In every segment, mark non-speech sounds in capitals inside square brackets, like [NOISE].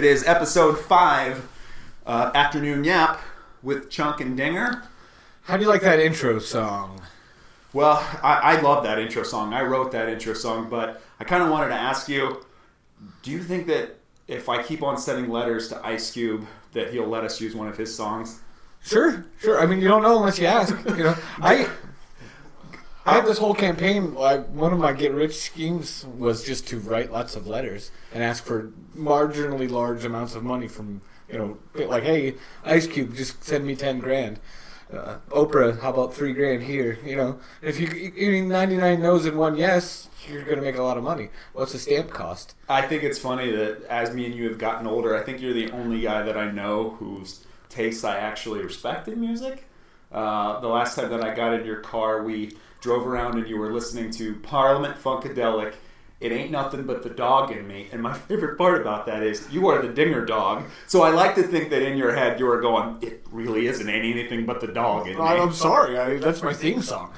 It is episode five, uh, Afternoon Yap with Chunk and Dinger. How do you like that intro song? Well, I, I love that intro song. I wrote that intro song, but I kind of wanted to ask you do you think that if I keep on sending letters to Ice Cube, that he'll let us use one of his songs? Sure, sure. I mean, you don't know unless you ask. You know, [LAUGHS] I I had this whole campaign. Like one of my get rich schemes was just to write lots of letters and ask for marginally large amounts of money from you know, like hey, Ice Cube, just send me ten grand. Uh, Oprah, how about three grand here? You know, if you eating ninety nine no's and one yes, you're to make a lot of money. What's the stamp cost? I think it's funny that as me and you have gotten older, I think you're the only guy that I know whose tastes I actually respect in music. Uh, the last time that I got in your car, we drove around and you were listening to Parliament Funkadelic. It ain't nothing but the dog in me. And my [LAUGHS] favorite part about that is you are the dinger dog. So I like to think that in your head you are going, it really isn't anything but the dog in me. I'm sorry. I, [LAUGHS] that's my theme song.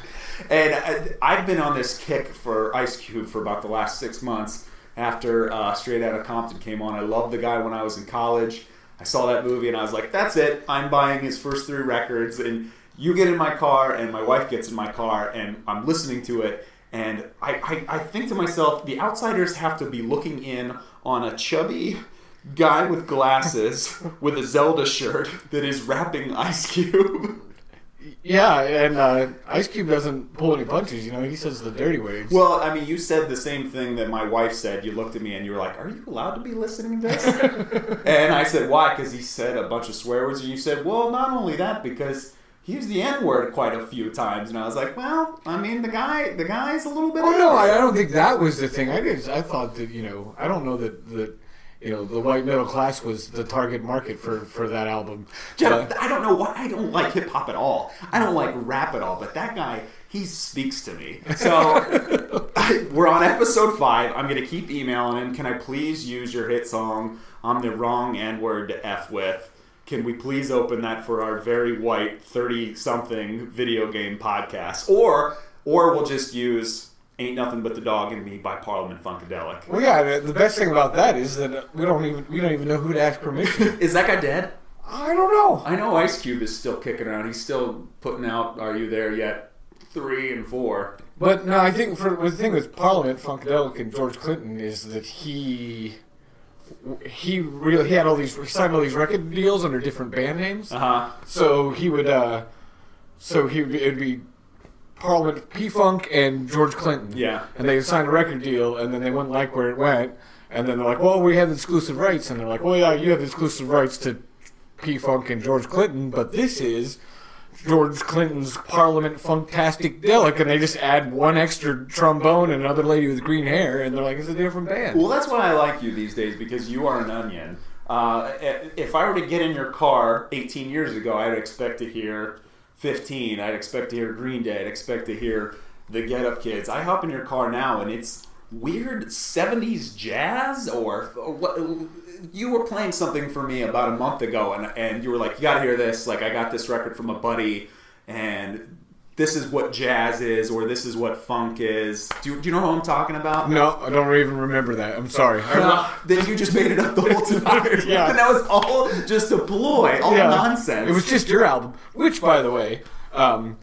And I, I've been on this kick for Ice Cube for about the last six months after uh, Straight Outta Compton came on. I loved the guy when I was in college. I saw that movie and I was like, that's it. I'm buying his first three records. And you get in my car and my wife gets in my car and I'm listening to it and I, I, I think to myself, the outsiders have to be looking in on a chubby guy with glasses [LAUGHS] with a Zelda shirt that is rapping Ice Cube. [LAUGHS] Yeah, and uh, Ice Cube doesn't pull any punches. You know, he says the dirty words. Well, I mean, you said the same thing that my wife said. You looked at me and you were like, "Are you allowed to be listening to this?" [LAUGHS] and I said, "Why?" Because he said a bunch of swear words, and you said, "Well, not only that, because." He used the N word quite a few times, and I was like, well, I mean, the guy, the guy's a little bit. Oh no, I, I, don't think that was the thing. I just, I thought that you know, I don't know that that you know the white middle class was the target market for for that album. Jeff, I don't know why I don't like hip hop at all. I don't like rap at all, but that guy. He speaks to me. So [LAUGHS] we're on episode five. I'm gonna keep emailing him. Can I please use your hit song? I'm the wrong N word to F with can we please open that for our very white 30 something video game podcast? Or or we'll just use ain't nothing but the dog and me by parliament funkadelic. Well yeah the best thing about that is that we don't even we don't even know who to ask permission. [LAUGHS] Is that guy dead? I don't know. I know ice cube is still kicking around. He's still putting out are you there yet? three and four. But no i think for the thing with parliament funkadelic and george clinton is that he he really he had all these he signed all these record deals under different band names. Uh-huh. So he would uh, so he would it'd be Parliament P Funk and George Clinton. Yeah. And they signed a record deal and then they wouldn't like where it went. And then they're like, Well, we have exclusive rights and they're like, Well yeah, you have exclusive rights to P Funk and George Clinton, but this is George Clinton's Parliament Funktastic Delic, and they just add one extra trombone and another lady with green hair, and they're like, it's a different band. Well, that's why I like you these days because you are an onion. Uh, if I were to get in your car 18 years ago, I'd expect to hear 15. I'd expect to hear Green Day. I'd expect to hear the Get Up Kids. I hop in your car now, and it's weird 70s jazz or, or what you were playing something for me about a month ago, and and you were like, you got to hear this. Like, I got this record from a buddy, and this is what jazz is, or this is what funk is. Do, do you know who I'm talking about? No, I don't even remember that. I'm sorry. [LAUGHS] then you just made it up the whole time. [LAUGHS] yeah, and that was all just a ploy, all yeah. nonsense. It was just your album, which, by the way, um,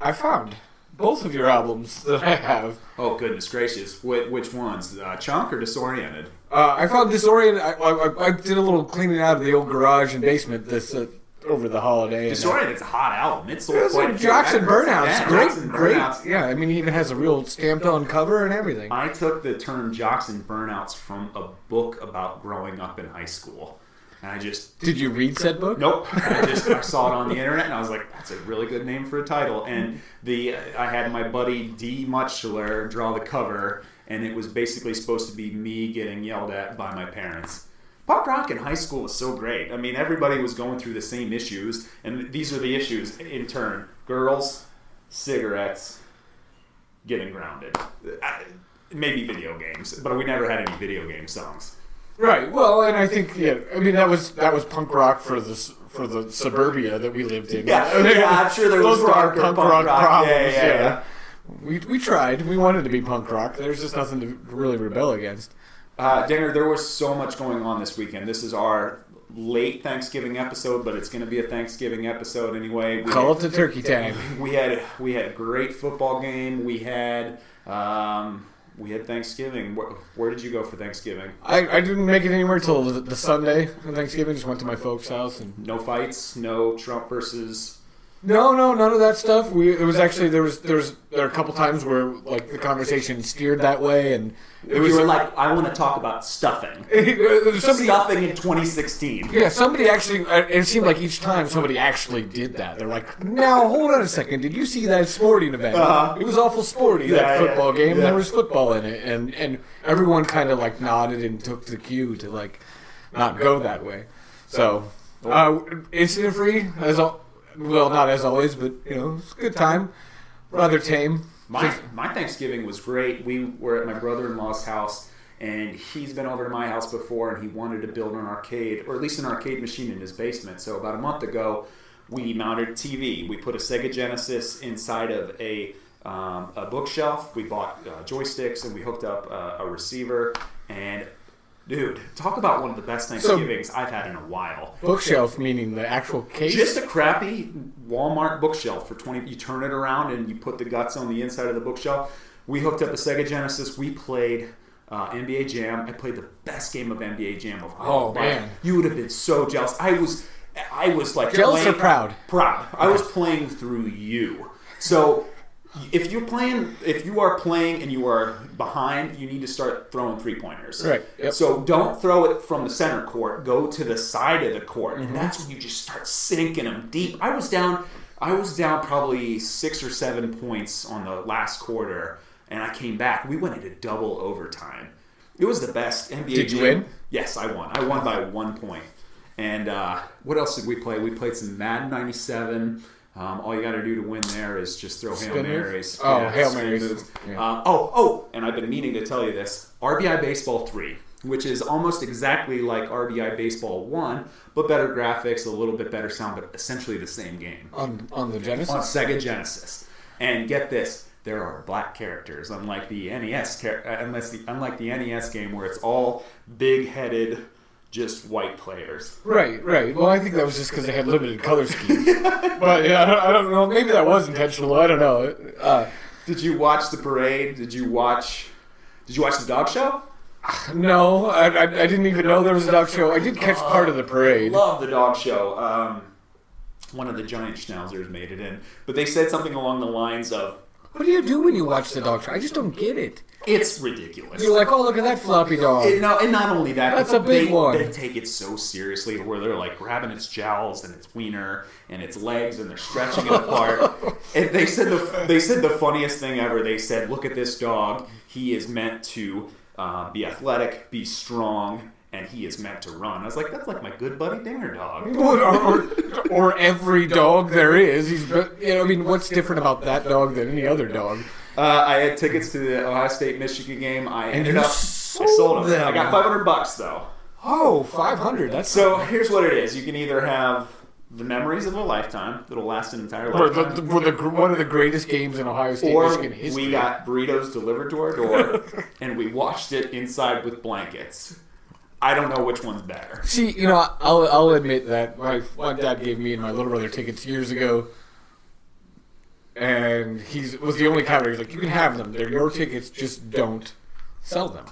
I found both of your albums that I have. Oh goodness gracious! Which, which ones? Uh, Chunk or Disoriented? Uh, I found Disoriented. I, I, I, did a little cleaning out of the old garage and basement this uh, over the holiday. Disoriented's a hot album. It's sold quite a Jocks and Burnouts, yeah, great, and great. Burnouts. Yeah, I mean, he even has a real stamped on cover and everything. I took the term Jocks and Burnouts from a book about growing up in high school. And I just did you read said book? Nope. I just I saw it on the internet and I was like, that's a really good name for a title. And the I had my buddy D Muchler draw the cover, and it was basically supposed to be me getting yelled at by my parents. Punk rock in high school was so great. I mean, everybody was going through the same issues, and these are the issues in turn: girls, cigarettes, getting grounded. Maybe video games, but we never had any video game songs. Right. Well, and I think yeah. I mean that was that was punk rock for the for the suburbia that we lived in. Yeah, yeah I'm [LAUGHS] sure there was punk, punk, rock, rock problems. Yeah, yeah, yeah, We we tried. We wanted to be punk rock. There's just nothing to really rebel against. Uh, Dinger, there was so much going on this weekend. This is our late Thanksgiving episode, but it's going to be a Thanksgiving episode anyway. We Call had, it the turkey time. [LAUGHS] we had we had a great football game. We had um, we had Thanksgiving. Where, where did you go for Thanksgiving? I, I didn't make it anywhere till the, the Sunday of Thanksgiving. Just went to my folks' house and No fights. No Trump versus. No, no, none of that stuff. We it was actually there was there was there were a couple times where like the conversation steered that way, and it was you were like, I want to talk about stuffing. [LAUGHS] somebody Stuffing in 2016. Yeah, somebody actually. uh, It seemed like each time somebody actually did that. They're like, "Now, hold on a second. Did you see that sporting event? Uh-huh. It was awful sporty Yeah, that football yeah, game. yeah. There was football in it, and and everyone kind of like nodded and took the cue to like not go that way. So, uh, incident free as al- well, not as always, but you know, it's a good time. Rather tame. My, my Thanksgiving was great. We were at my brother-in-law's house, and he's been over to my house before, and he wanted to build an arcade, or at least an arcade machine in his basement. So about a month ago, we mounted TV. We put a Sega Genesis inside of a um, a bookshelf. We bought uh, joysticks, and we hooked up uh, a receiver. And dude, talk about one of the best Thanksgivings I've had in a while. Bookshelf meaning the actual case. Just a crappy Walmart bookshelf for twenty. You turn it around and you put the guts on the inside of the bookshelf. We hooked up a Sega Genesis. We played uh, NBA Jam. I played the best game of NBA Jam of Oh, man. life. You would have been so jealous. I was, I was like Jealous or proud? Proud. I was playing through you. So. If you're playing, if you are playing and you are behind, you need to start throwing three pointers. Right, yep. So don't throw it from the center court. Go to the side of the court, Mm-hmm. and that's when you just start sinking them deep. I was down. I was down probably six or seven points on the last quarter, and I came back. We went into double overtime. It was the best NBA. Did you game. win? Yes, I won. I won by one point. And uh, what else did we play? We played some Madden '97. Um, all you got to do to win there is just throw Spin hail marys. Oh, Hail Marys. Yeah. Uh, oh, oh, and I've been meaning to tell you this. RBI Baseball 3, which is almost exactly like RBI Baseball 1, but better graphics, a little bit better sound, but essentially the same game on on the Genesis. on Sega Genesis. And get this, there are black characters, unlike the NES, uh, unless the unlike the NES game where it's all big-headed, just white players. Right, right. Well, I think that was just because they had limited color schemes. [LAUGHS] but yeah, I don't, I don't know. Maybe that was intentional. I don't know. Uh, Did you watch the parade? Did you watch? Did you watch the dog show? no, I, I, I didn't even know there was a dog show. I did catch part of the parade. Love the dog show. Um, one of the giant schnauzers made it in, but they said something along the lines of, What do you do when you watch the dog show? I just don't get it. "It's ridiculous." You're like, oh, look at that floppy dog. It- no, and not only that, That's a big they, one. They take it so seriously, where they're like grabbing its jowls and its wiener and its legs, and they're stretching it apart. [LAUGHS] And they said the they said the funniest thing ever. They said, "Look at this dog. He is meant to uh, be athletic, be strong." And he is meant to run. I was like, "That's like my good buddy Dinger dog." [LAUGHS] or, or, or every dog there is. He's, you know, I mean, what's different about that dog than any other dog? Uh, I had tickets to the Ohio State Michigan game. I ended you up I sold sold them. them. I got 500 bucks though. Oh, 500. That's So here's what it is: you can either have the memories of a lifetime that'll last an entire for the, lifetime, for the one of the greatest games in Ohio State or Michigan history. we got burritos delivered to our door [LAUGHS] and we watched it inside with blankets. I don't know which one's better. See, you know, I'll, I'll admit that my, my dad gave me and my little brother tickets years ago, and he was the only caveat. He's like, "You can have them; they're your tickets. Just don't sell them."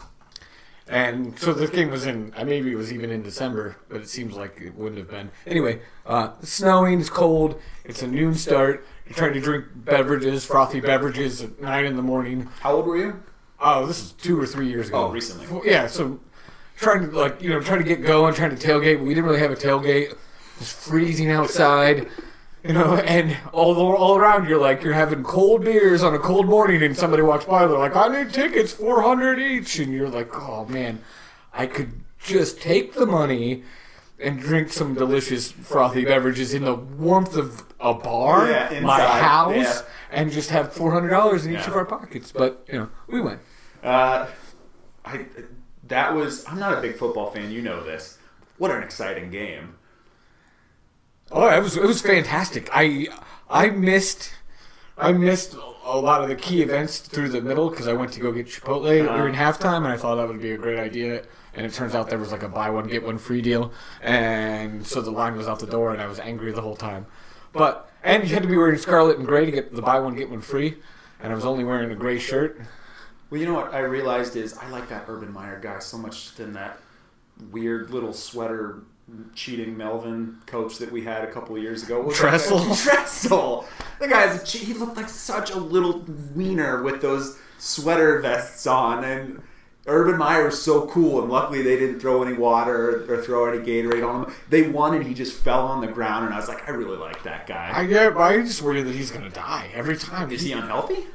And so this game was in. uh, Maybe it was even in December, but it seems like it wouldn't have been. Anyway, uh, it's snowing. It's cold. It's a noon start. You're trying to drink beverages, frothy beverages at nine in the morning. How old were you? Oh, this is two or three years ago. Oh, recently. Yeah, so trying to like you know trying to get going, trying to tailgate. But we didn't really have a tailgate. It's freezing outside, you know, and all all around you're like you're having cold beers on a cold morning, and somebody walks by, they're like, "I need tickets, four hundred each," and you're like, "Oh man, I could just take the money." And drink some delicious frothy beverages in the warmth of a bar, Yeah, my house, yeah. and just have four hundred dollars in each Yeah. of our pockets. But you know, we went. Uh, I that was. I'm not a big football fan. You know this. What an exciting game. Oh, it was it was fantastic. I I missed I missed a lot of the key events through the middle because I went to go get Chipotle Uh-huh. during halftime, and I thought that would be a great idea. And it turns out there was like a buy one get one free deal, and so the line was out the door, and I was angry the whole time. But and you had to be wearing scarlet and gray to get the buy one get one free, and I was only wearing a gray shirt. Well, you know what I realized is I like that Urban Meyer guy so much than that weird little sweater cheating Melvin coach that we had a couple years ago. What was that Tressel? guy? Tressel. [LAUGHS] The guy's a cheat. He looked like such a little wiener with those sweater vests on, and Urban Meyer was so cool. And luckily, they didn't throw any water or throw any Gatorade on him. They won, and he just fell on the ground. And I was like, I really like that guy. I get, I just worry that he's gonna die every time. Is he unhealthy?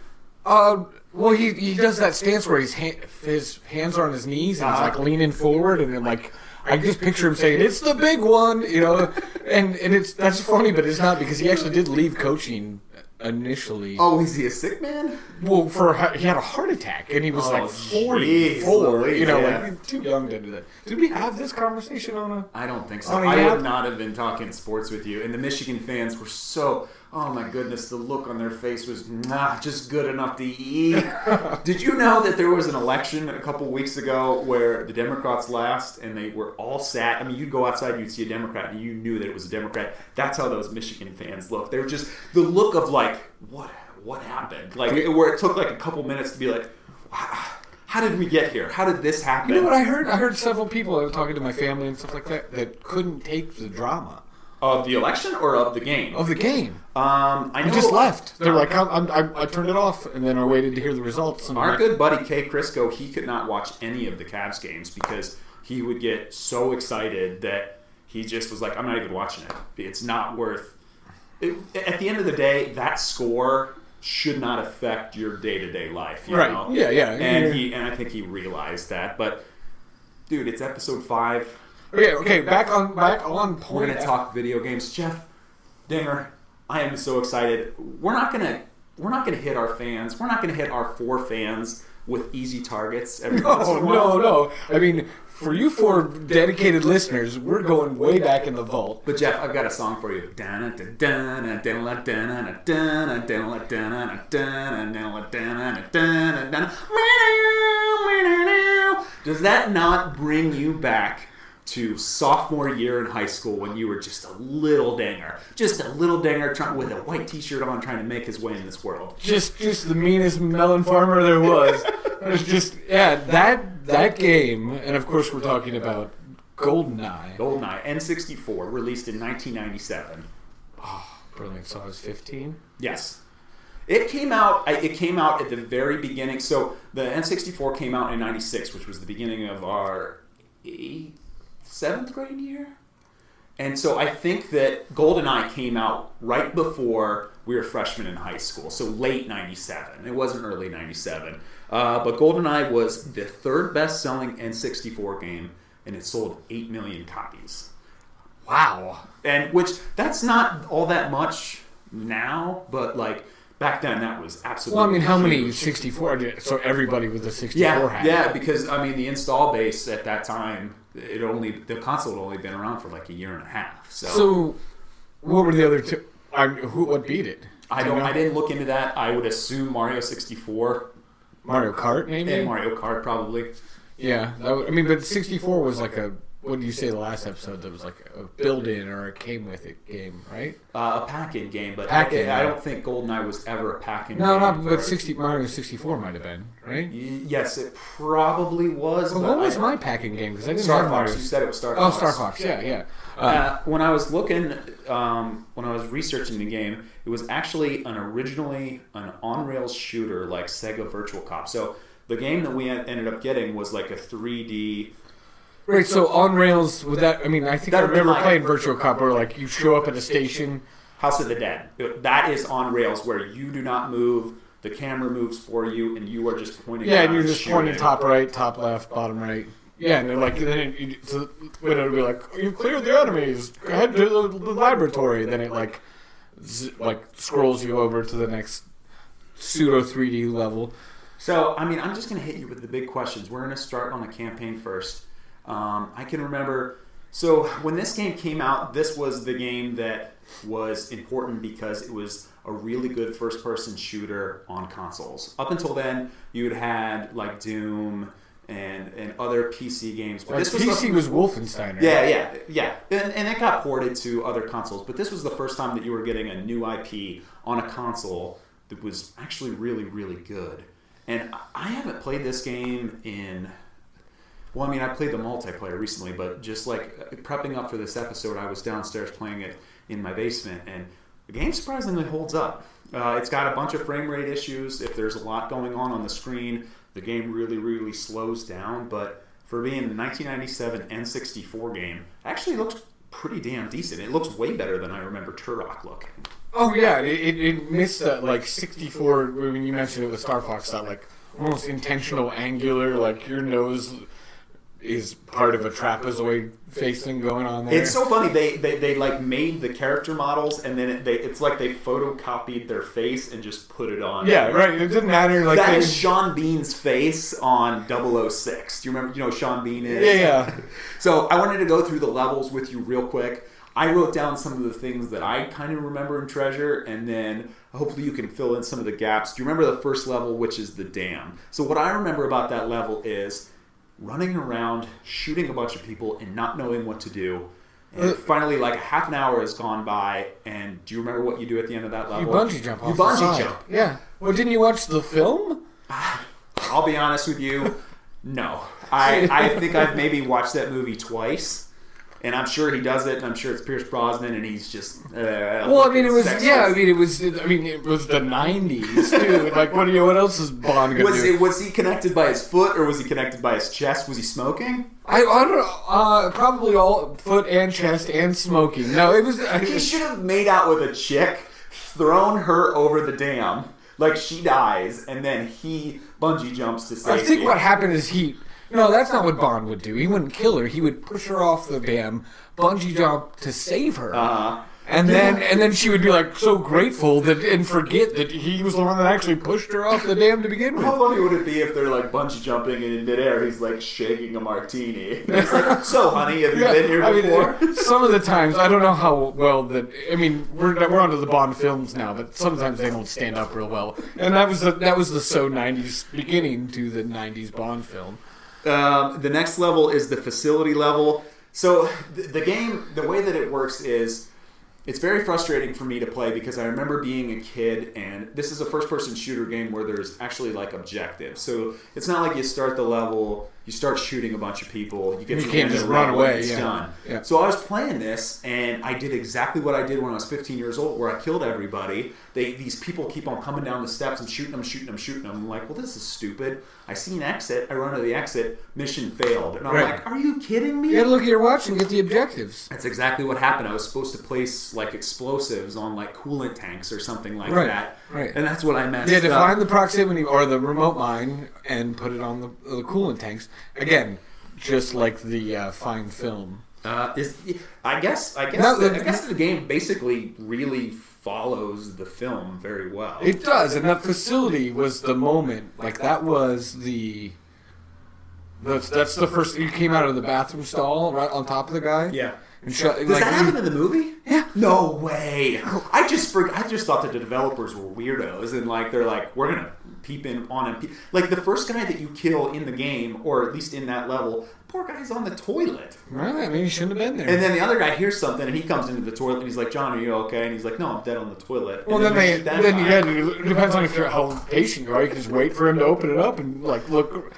Uh, well, he he does that stance where his his hands are on his knees and he's Uh-huh. like leaning forward, and then like I just picture him saying, "It's the big one," you know, [LAUGHS] and and it's that's funny, but it's not because he actually did leave coaching initially. Oh, is he a sick man? Well, for he had a heart attack and he was Oh, like jeez, forty four. Louise, You know, yeah. like too young to do that. Did we have this conversation on a? I don't think so. I would not have been talking sports with you. And the Michigan fans were so. Oh my goodness, the look on their face was not just good enough to eat. [LAUGHS] Did you know that there was an election a couple weeks ago where the Democrats last and they were all sat? I mean, you'd go outside, and you'd see a Democrat, and you knew that it was a Democrat. That's how those Michigan fans look. They were just the look of like, what, what happened? Like where it took like a couple minutes to be like, how did we get here? How did this happen? You know what I heard? I heard several people I was talking to my family and stuff like that that couldn't take the drama Of the election or of the game? of the game. Um, I know just left. They're like, I'm, I'm, I, I turned it off, and then I waited to hear the results. And Our good buddy Kay Crisco, he could not watch any of the Cavs games because he would get so excited that he just was like, "I'm not even watching it. It's not worth." It, at the end of the day, that score should not affect your day to day life. You Right. Know? Yeah, yeah. And Yeah. he and I think he realized that. But dude, it's episode five. Okay, okay, back on back on point. We're gonna talk video games. Jeff Dinger, I am so excited. We're not gonna we're not gonna hit our fans. We're not gonna hit our four fans with easy targets every No, no, no. I mean, for you four dedicated listeners, we're going way back in the vault. But Jeff, I've got a song for you. Does that not bring you back to sophomore year in high school when you were just a little dinger, just a little dinger trying, with a white T-shirt on, trying to make his way in this world? Just, just the meanest melon farmer there was. It was just, yeah, that that game, and of course we're talking about Goldeneye. GoldenEye N64, released in 1997. Oh, ah, Brilliant. So I was 15. Yes. It came out. It came out at the very beginning. So the N64 came out in '96, which was the beginning of our eighth, seventh grade year. And so I think that GoldenEye came out right before we were freshmen in high school. So late '97. It wasn't early '97. Uh, but GoldenEye was the third best-selling N64 game, and it sold eight million copies Wow. and which that's not all that much now, but like back then that was absolutely. Well, I mean, how many huge. 64? did- So everybody with a 64 Yeah, had. yeah, because I mean the install base at that time, it only the console had only been around for like a year and a half. So, So, what were the other two? I, who? What beat it? I you don't, know? I didn't look into that. I would assume Mario sixty four Mario Kart, maybe. and Mario Kart probably. Yeah, that would, I mean, but 64 was like a. What did you say the last episode? That was like a build-in or a came with it game, right? Uh, a pack-in game, but Pack-in, I, I don't think GoldenEye was ever a pack-in. No, not but 60 Mario 64 might have been, right? Y- Yes, it probably was. Well, but what was I- my packing game? Because I didn't Star have Mario. Fox? You said it was Star Fox. Oh, Star Fox. Yeah, yeah. Uh, Uh, when I was looking, um, when I was researching the game, it was actually an originally an on rails shooter like Sega Virtual Cop. So the game that we ended up getting was like a 3D. Right. So on rails with that, I mean, I think I That'd be remember like- playing Virtual Cop where like you show up at a station. House of the Dead. That is on rails where you do not move. The camera moves for you, and you are just pointing. Yeah, and you're just shooting. pointing top right, top left, bottom right. Yeah, and then like then it, you, so when it would be like you've cleared the enemies, head to the, the laboratory. Then it like z- like scrolls you over to the next pseudo 3D level. So, I mean, I'm just going to hit you with the big questions. We're going to start on the campaign first. Um, I can remember So when this game came out, this was the game that was important because it was a really good first-person shooter on consoles. Up until then, you had had like Doom and and other PC games, but Like, this was PC the, was Wolfenstein. Right? yeah, yeah, yeah, and, and it got ported to other consoles. But this was the first time that you were getting a new IP on a console that was actually really, really good. And I haven't played this game in. Well, I mean, I played the multiplayer recently, but just like prepping up for this episode, I was downstairs playing it in my basement, and the game surprisingly holds up. Uh, it's got a bunch of frame rate issues. If there's a lot going on on the screen, the game really, really slows down. But for being the 1997 N64 game, actually looks pretty damn decent. It looks way better than I remember Turok looking. Oh yeah, it, it, it missed that like 64 when you mentioned it with Star Fox that like almost intentional angular like your nose is part of a trapezoid face thing going on there. It's so funny. They, they they like made the character models, and then it, they it's like they photocopied their face and just put it on. yeah, right. It didn't matter like That they, is Sean Bean's face on 006. Do you remember? You know Sean Bean is. yeah, yeah. [LAUGHS] So I wanted to go through the levels with you real quick. I wrote down some of the things that I kind of remember and treasure, and then hopefully you can fill in some of the gaps. Do you remember the first level, which is the dam? So what I remember about that level is running around, shooting a bunch of people, and not knowing what to do. And Uh, finally, like half an hour has gone by, and do you remember what you do at the end of that level? You bungee jump. You off the bungee side. jump. Yeah. Well, didn't you watch the film? I'll be honest with you, no. [LAUGHS] I, I think I've maybe watched that movie twice, and I'm sure he does it, and I'm sure it's Pierce Brosnan, and he's just. Uh, Well, I mean, it was sexist. yeah. I mean, it was. I mean, it was the '90s, [LAUGHS] dude. Like, what? do you- What else is Bond gonna Was do? it was he connected by his foot or was he connected by his chest? Was he smoking? I, I don't know. Uh, probably all foot and chest and smoking. No, it was. I, He should have made out with a chick, thrown her over the dam, like she dies, and then he bungee jumps to save. I think what happened is he. No, that's not what Bond would do. He wouldn't kill her. He would push her off the dam, bungee jump to save her, Uh, and then and then she would be like so grateful that and forget that he was the one that actually pushed her off the dam to begin with. how funny would it be if they're like bungee jumping and in midair he's like shaking a martini? [LAUGHS] He's like, "So, honey, have you been here I before?" mean, [LAUGHS] some of the times I don't know how well that. I mean, we're we're onto the Bond films now, but sometimes they don't stand up real well. And that was the that was the so '90s beginning to the '90s Bond film. Um, the next level is the facility level. So the, the game, the way that it works is, it's very frustrating for me to play because I remember being a kid, and this is a first-person shooter game where there's actually like objectives. So it's not like you start the level, you start shooting a bunch of people, you get You can't just run away, It's yeah. done. Yeah. So I was playing this, and I did exactly what I did when I was 15 years old, where I killed everybody. They these people keep on coming down the steps and shooting them, shooting them, shooting them. I'm like, well, this is stupid. I see an exit. I run to the exit. Mission failed, and I'm Right. like, are you kidding me? You gotta look at your watch and get the objectives. That's exactly what happened. I was supposed to place like explosives on like coolant tanks or something like Right, that, right. and that's what I messed Yeah, to up. find the proximity or the remote mine and put it on the, the coolant tanks. Again, just like the uh, fine film. Uh, is, I guess I guess No, the, the- I guess the game basically really follows the film very well. It does, and that facility was the moment. Like that was the. That's that's the first. You came out of the bathroom stall right on top of the guy. yeah. Does like, that happen in the movie? Yeah. No way. I just I just thought that the developers were weirdos and like they're like we're gonna peep in on him. Like the first guy that you kill in the game, or at least in that level, poor guy's on the toilet. Right. I mean, you shouldn't have been there. And then the other guy hears something and he comes into the toilet and he's like, "John, are you okay?" And he's like, "No, I'm dead on the toilet." well, And then they shoot that then guy. it depends on if you're how patient you are. You can just wait for him to open it up and like look.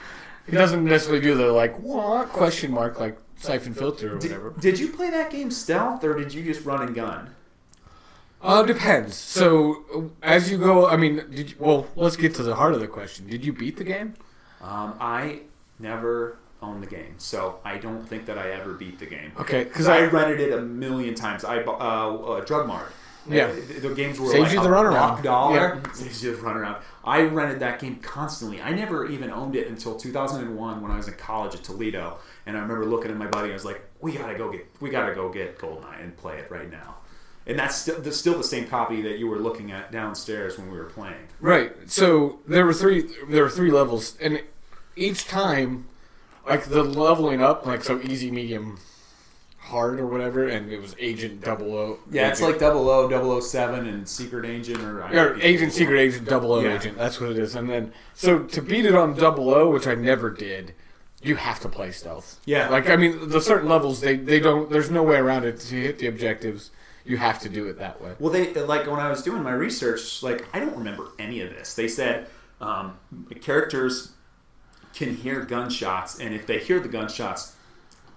He doesn't necessarily do the like what question mark like Syphon Filter or whatever. Did, did you play that game stealth or did you just run and gun? Uh, depends. So uh, as you go, I mean, did you, well, let's get to the heart of the question. Did you beat the game? Um, I never owned the game, so I don't think that I ever beat the game. Okay, Because because I I rented it a million times. I bu- uh, uh, Drug Mart. Yeah. The, the games were Saves like you the a runaround. dollar. Yeah. Saves you the runaround. I rented that game constantly. I never even owned it until 2001 when I was in college at Toledo, and I remember looking at my buddy. and I was like, "We gotta go get, we gotta go get Goldeneye and play it right now." And that's still, that's still the same copy that you were looking at downstairs when we were playing. Right. So there were three. There were three levels, and each time, like the leveling up, like so easy, medium, hard or whatever, and it was Agent Double O. Yeah, it's like 00, 007 and Secret Agent or Or Agent Secret Agent Double O Yeah. Agent. That's what it is. And then so to beat it on Double O, which I never did, you have to play stealth. Yeah. Like I mean, the certain levels they they don't. There's no way around it to hit the objectives. You have to do it that way. Well, they like when I was doing my research, like I don't remember any of this. They said um, the characters can hear gunshots, and if they hear the gunshots,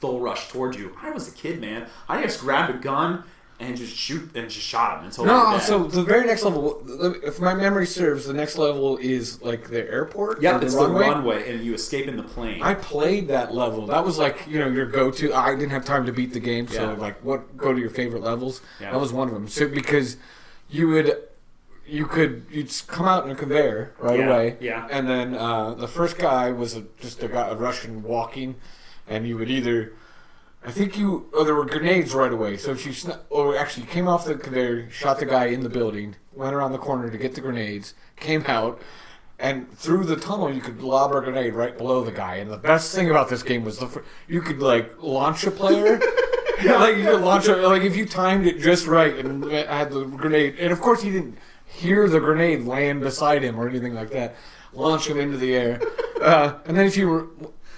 they'll rush towards you. I was a kid, man. I just grabbed a gun and just shoot and just shot them until No, so the very next level, if my memory serves, the next level is like the airport. yeah, or it's the runway, and you escape in the plane. I played that level. That was like you know your go-to. I didn't have time to beat the game, so Yeah. like what go to your favorite levels. Yeah. That was one of them. So because you would you could you'd come out in a conveyor right Yeah, away. yeah. And then uh, the first guy was a, just a guy, a Russian walking, and you would either. I think you. Oh, there were grenades right away. So if you, sn- or actually, you came off the conveyor, shot the guy in the building, went around the corner to get the grenades, came out, and through the tunnel you could lob a grenade right below the guy. And the best thing about this game was the fir- you could like launch a player. [LAUGHS] [LAUGHS] like you could launch a, like if you timed it just right and had the grenade, and of course he didn't hear the grenade land beside him or anything like that. Launch him into the air, [LAUGHS] uh, and then if you were,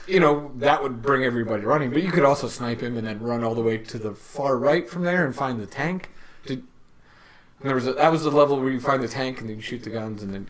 you know, that would bring everybody running. But you could also snipe him and then run all the way to the far right from there and find the tank. To, there was a, that was the level where you find the tank and then you shoot the guns and then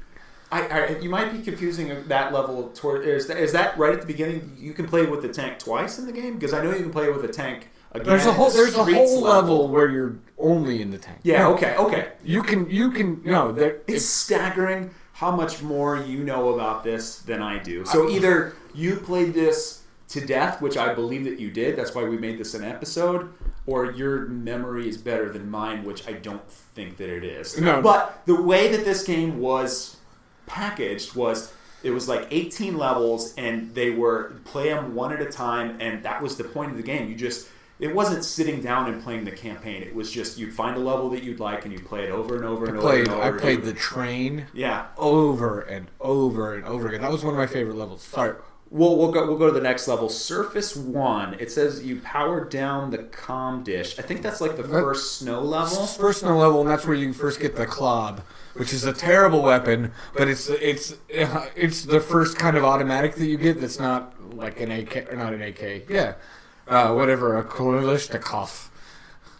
I, I, you might be confusing that level toward. Is that, is that right at the beginning? You can play with the tank twice in the game because I know you can play with the tank again. there's a whole there's a whole level where you're only in the tank. Yeah. No, Okay. Okay. You can you can no there It's staggering how much more you know about this than I do. So either you played this to death, which I believe that you did. That's why we made this an episode. Or your memory is better than mine, which I don't think that it is. No. But the way that this game was packaged was it was like 18 levels and they were play them one at a time and that was the point of the game you just it wasn't sitting down and playing the campaign it was just you'd find a level that you'd like and you'd play it over and over and over played and over I played the train yeah over and over and over again. That was one of my favorite levels. Sorry. We'll, we'll go we'll go to the next level. Surface one. It says you power down the com dish. I think that's like the first snow level. First snow level, and that's where you first get the Klobb, which is a terrible weapon, but it's it's [LAUGHS] it's the first kind of automatic that you get. That's not like an AK or not an AK. Yeah, uh, whatever a Kalashnikov.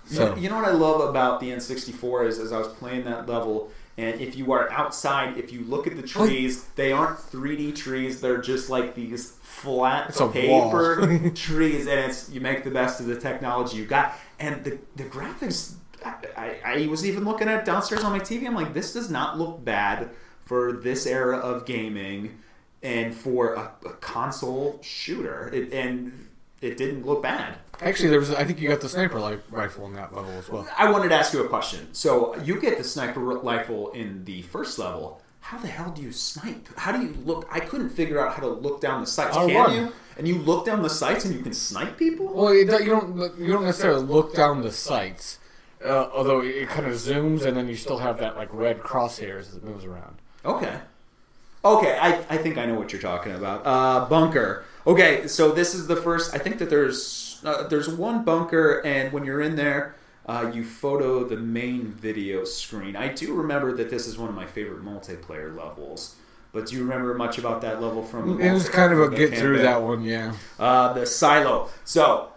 So You, you know what I love about the N64 is as I was playing that level, and if you are outside, if you look at the trees, they aren't 3D trees. They're just like these flat It's paper [LAUGHS] trees, and it's you make the best of the technology you got. And the the graphics, I, I, I was even looking at downstairs on my TV. I'm like, this does not look bad for this era of gaming and for a, a console shooter. It, and it didn't look bad. Actually, there was I think you got the sniper li- rifle in that level as well. I wanted to ask you a question. So you get the sniper rifle in the first level. How the hell do you snipe? How do you look? I couldn't figure out how to look down the sights. R1. Can you? And you look down the sights and you can snipe people? Well, it, you don't you don't necessarily look down the sights, uh, although it, it kind of zooms, and then you still have that like red crosshairs that moves around. Okay. Okay, I, I think I know what you're talking about. Uh, bunker. Okay, so this is the first. I think that there's uh, there's one bunker, and when you're in there, uh, you photo the main video screen. I do remember that this is one of my favorite multiplayer levels. But do you remember much about that level from? It was kind of a get through that one, yeah. Uh, the silo. So,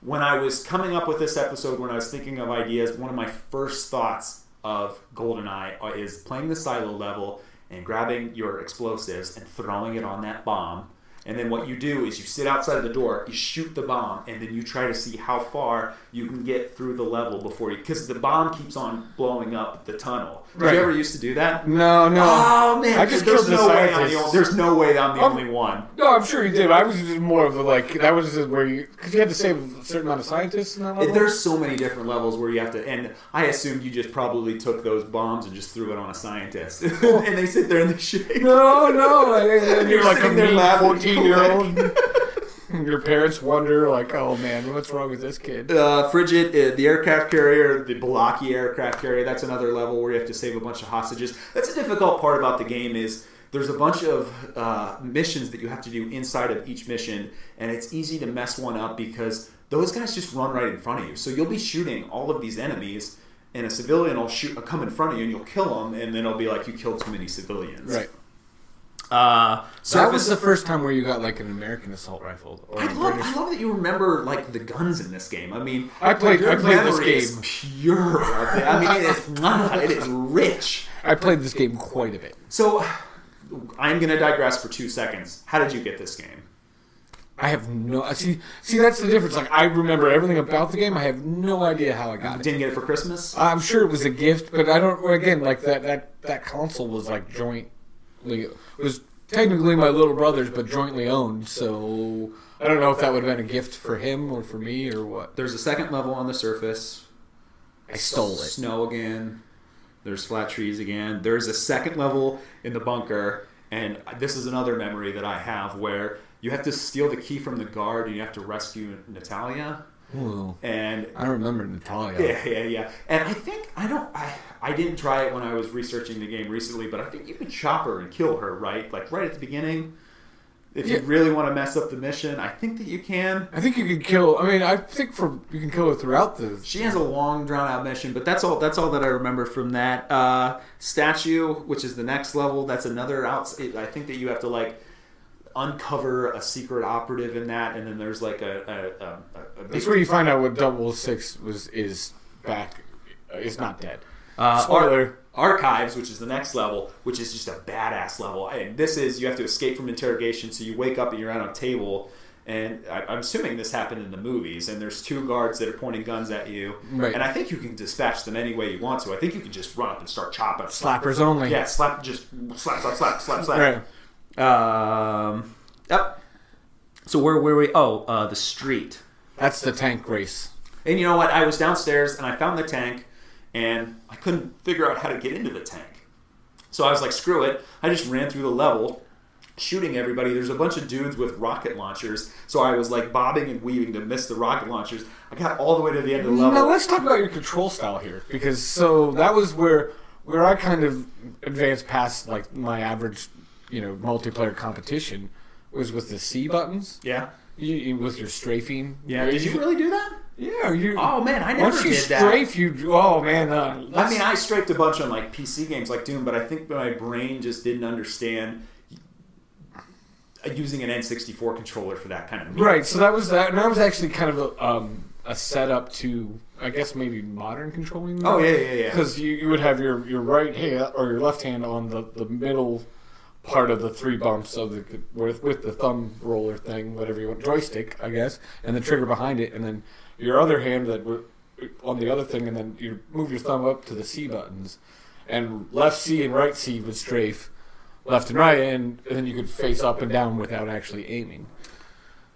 when I was coming up with this episode, when I was thinking of ideas, one of my first thoughts of GoldenEye uh, is playing the silo level and grabbing your explosives and throwing it on that bomb. And then what you do is you sit outside of the door, you shoot the bomb, and then you try to see how far you can get through the level before you. Because the bomb keeps on blowing up the tunnel. Did Right. you ever used to do that? No, no. Oh man! I just there's killed the no way I'm the only, There's no way I'm the Oh. only one. No, I'm sure you did. I was just more of a like that was just where you because you had to save a certain amount of scientists in that level. There's so many different levels where you have to, and I assumed you just probably took those bombs and just threw it on a scientist, [LAUGHS] and they sit there in the shade. no, no. And then [LAUGHS] You're you're like a there laughing, year old. [LAUGHS] Your parents wonder like, oh man, what's wrong with this kid? Uh, Frigate, uh, the aircraft carrier, the Balaki aircraft carrier. That's another level where you have to save a bunch of hostages. That's a difficult part about the game is there's a bunch of uh, missions that you have to do inside of each mission, and it's easy to mess one up because those guys just run right in front of you. So you'll be shooting all of these enemies, and a civilian will shoot, will come in front of you, and you'll kill them, and then it'll be like you killed too many civilians. Right. Uh, So that was the first time where you got like an American assault rifle I love, British. I love that you remember like the guns in this game. I mean, I played- I played this game. pure. I mean, it is, it is rich. I played this game quite a bit. So, I'm going to digress for two seconds. How did you get this game? I have no see. See, that's the difference. Like I remember everything about the game. I have no idea how I got it. Didn't get it for Christmas? I'm sure it was a gift, but I don't. Again, like that that that console was like jointly it was technically my little brother's, but jointly owned. So I don't know if that would have been a gift for him or for me or what. There's a second level on the surface. I stole it. Snow again. There's flat trees again. There's a second level in the bunker, and this is another memory that I have where you have to steal the key from the guard and you have to rescue Natalia. Ooh, And I remember Natalia. yeah, yeah, yeah. And I think I don't. I I didn't try it when I was researching the game recently, but I think you can chop her and kill her, right? Like right at the beginning. If Yeah. you really want to mess up the mission, I think that you can. I think you can kill. I mean, I think for you can kill her throughout the. She has a long drawn out mission, but that's all. That's all that I remember from that uh, statue, which is the next level. That's another out. I think that you have to like uncover a secret operative in that, and then there's like a. a, a, a That's where you find out what Double Six was is back. Is not dead. uh, Spoiler. archives, which is the next level, which is just a badass level. And this is you have to escape from interrogation. So you wake up and you're on a table. And I, I'm assuming this happened in the movies. And there's two guards that are pointing guns at you. Right. And I think you can dispatch them any way you want to. I think you can just run up and start chopping. Slappers only. Yeah, slap, just slap, slap, slap, slap, slap. Right. Um, yep. So where were we? Oh, uh, the street. That's the tank race. And you know what? I was downstairs and I found the tank, and I couldn't figure out how to get into the tank. So I was like, screw it. I just ran through the level, shooting everybody. There's a bunch of dudes with rocket launchers, so I was like bobbing and weaving to miss the rocket launchers. I got all the way to the end of the level. Now let's talk about your control style here, because so that was where where I kind of advanced past like my average, you know, multiplayer competition was with the C buttons. yeah. You, you- with your strafing. Yeah. Did you really do that? Yeah. You. Oh man, I never once you did that. strafe, you. Oh man. Uh, I mean, I strafed a bunch on like PC games like Doom, but I think my brain just didn't understand using an N64 controller for that kind of meat. Right. So that was that, and that was actually kind of a, um, a setup to, I guess, maybe modern controlling. Oh yeah, yeah, yeah. Because you, you would have your, your right hand or your left hand on the, the middle part of the three bumps of the with, with the thumb roller thing, whatever you want, joystick, I guess, and the trigger behind it, and then your other hand that on the other thing, and then you move your thumb up to the C buttons, and left C and right C would strafe left and right, and, then you could face up and down without actually aiming.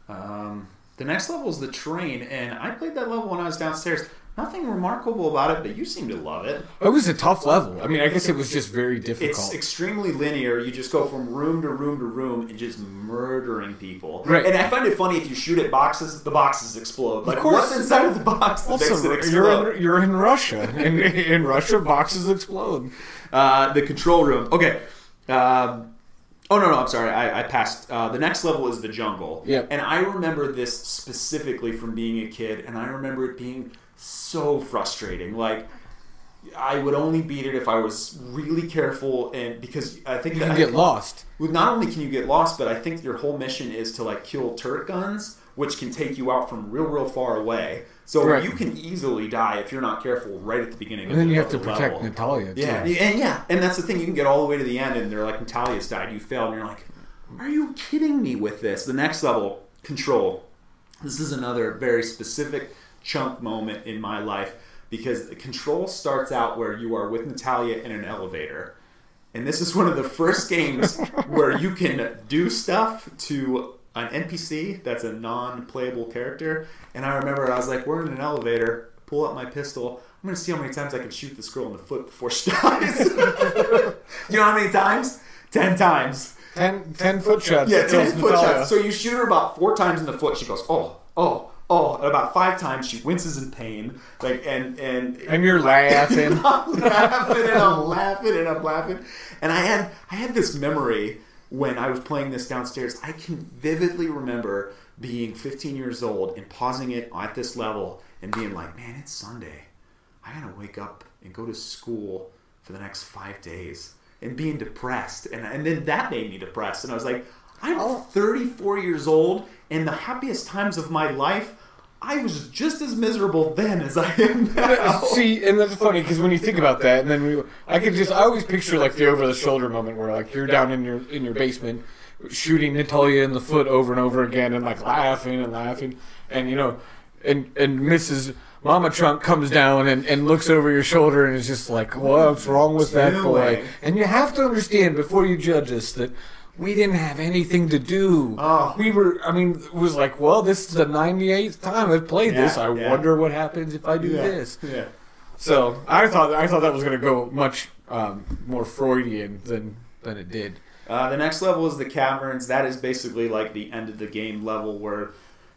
Um, the next level is the train, and I played that level when I was downstairs. Nothing remarkable about it, but you seem to love it. It was a tough level. I mean, I guess it was just very difficult. It's extremely linear. You just go from room to room to room and just murdering people. Right. And I find it funny if you shoot at boxes, the boxes explode. Like course. what's inside of the box also, you're in, you're in Russia. In, in Russia, boxes explode. Uh, the control room. Okay. Um, oh no, no, I'm sorry. I, I passed. Uh, the next level is the jungle. Yep. And I remember this specifically from being a kid, and I remember it being so frustrating. Like. I would only beat it if I was really careful, and because I think You that can I get lost. well, not only can you get lost, but I think your whole mission is to like kill turret guns, which can take you out from real, real far away. So Right. you can easily die if you're not careful right at the beginning. And then of you have to protect level. Natalia, too. Yeah, and yeah, and that's the thing. You can get all the way to the end, and they're like, Natalia's died. You failed, and you're like, Are you kidding me with this? The next level, control. This is another very specific chunk moment in my life because the control starts out where you are with Natalia in an elevator. And this is one of the first games where you can do stuff to an NPC that's a non playable character. And I remember I was like, we're in an elevator, pull out my pistol. I'm going to see how many times I can shoot this girl in the foot before she [LAUGHS] dies. [LAUGHS] you know how many times? Ten times. Ten, ten foot shots. Yeah, ten foot shots. So you shoot her about four times in the foot. She goes, oh, oh, oh. about five times she winces in pain, like and and And you're laughing. [LAUGHS] I'm laughing and I'm laughing and I'm laughing. And I had I had this memory when I was playing this downstairs. I can vividly remember being 15 years old and pausing it at this level and being like, "Man, it's Sunday. I gotta wake up and go to school for the next five days." And being depressed, and and then that made me depressed. And I was like, "I'm 34 years old, and the happiest times of my life." I was just as miserable then as I am [LAUGHS] now. See, and that's funny because when you think about that, and then we, I could just, I always picture like the over the shoulder moment where like you're down in your in your basement shooting Natalia in the foot over and over again, and like laughing and laughing, and you know, and and Mrs. Mama Trunk comes down and, and looks over your shoulder and is just like, what's wrong with that boy? And you have to understand before you judge us that. We didn't have anything to do. Oh. We were, I mean, it was like, well, this is the 98th time I've played this. I yeah. wonder what happens if I do this. Yeah. So I thought I thought that was going to go much um, more Freudian than than it did. Uh, the next level is the caverns. That is basically like the end of the game level where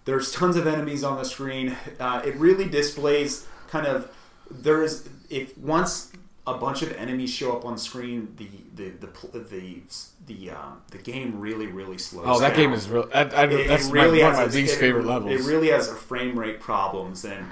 there's tons of enemies on the screen. Uh, it really displays kind of there's if once a bunch of enemies show up on screen, the the the pl- the the, um, the game really really slows. Oh, that down. game is real. I, I, It- that's it my, one of my least it- favorite levels. It really has a frame rate problems and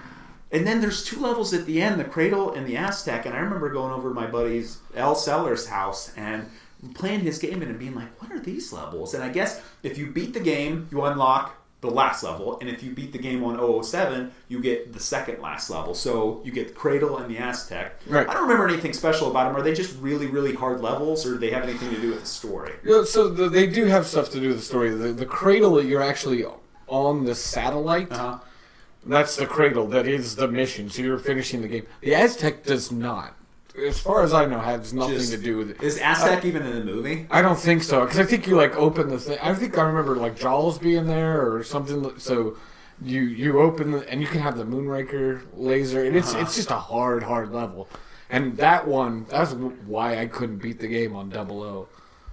and then there's two levels at the end, the Cradle and the Aztec. And I remember going over to my buddy's L Sellers house and playing his game and being like, "What are these levels?" And I guess if you beat the game, you unlock the last level, and if you beat the game on 007, you get the second last level. So you get the Cradle and the Aztec. Right. I don't remember anything special about them. Are they just really, really hard levels, or do they have anything to do with the story? Yeah, so the, they do have stuff to do with the story. The, the cradle you're actually on the satellite. Uh-huh. That's the cradle. That is the mission. So you're finishing the game. The Aztec does not, as far as I know, has nothing Just- to do with it. Is Aztec even in the movie? I don't think so because I think you like open the thing. I think I remember like Jaws being there or something. So you you open the, and you can have the Moonraker laser, and it's Uh-huh. it's just a hard hard level. And that one, that's why I couldn't beat the game on Double O.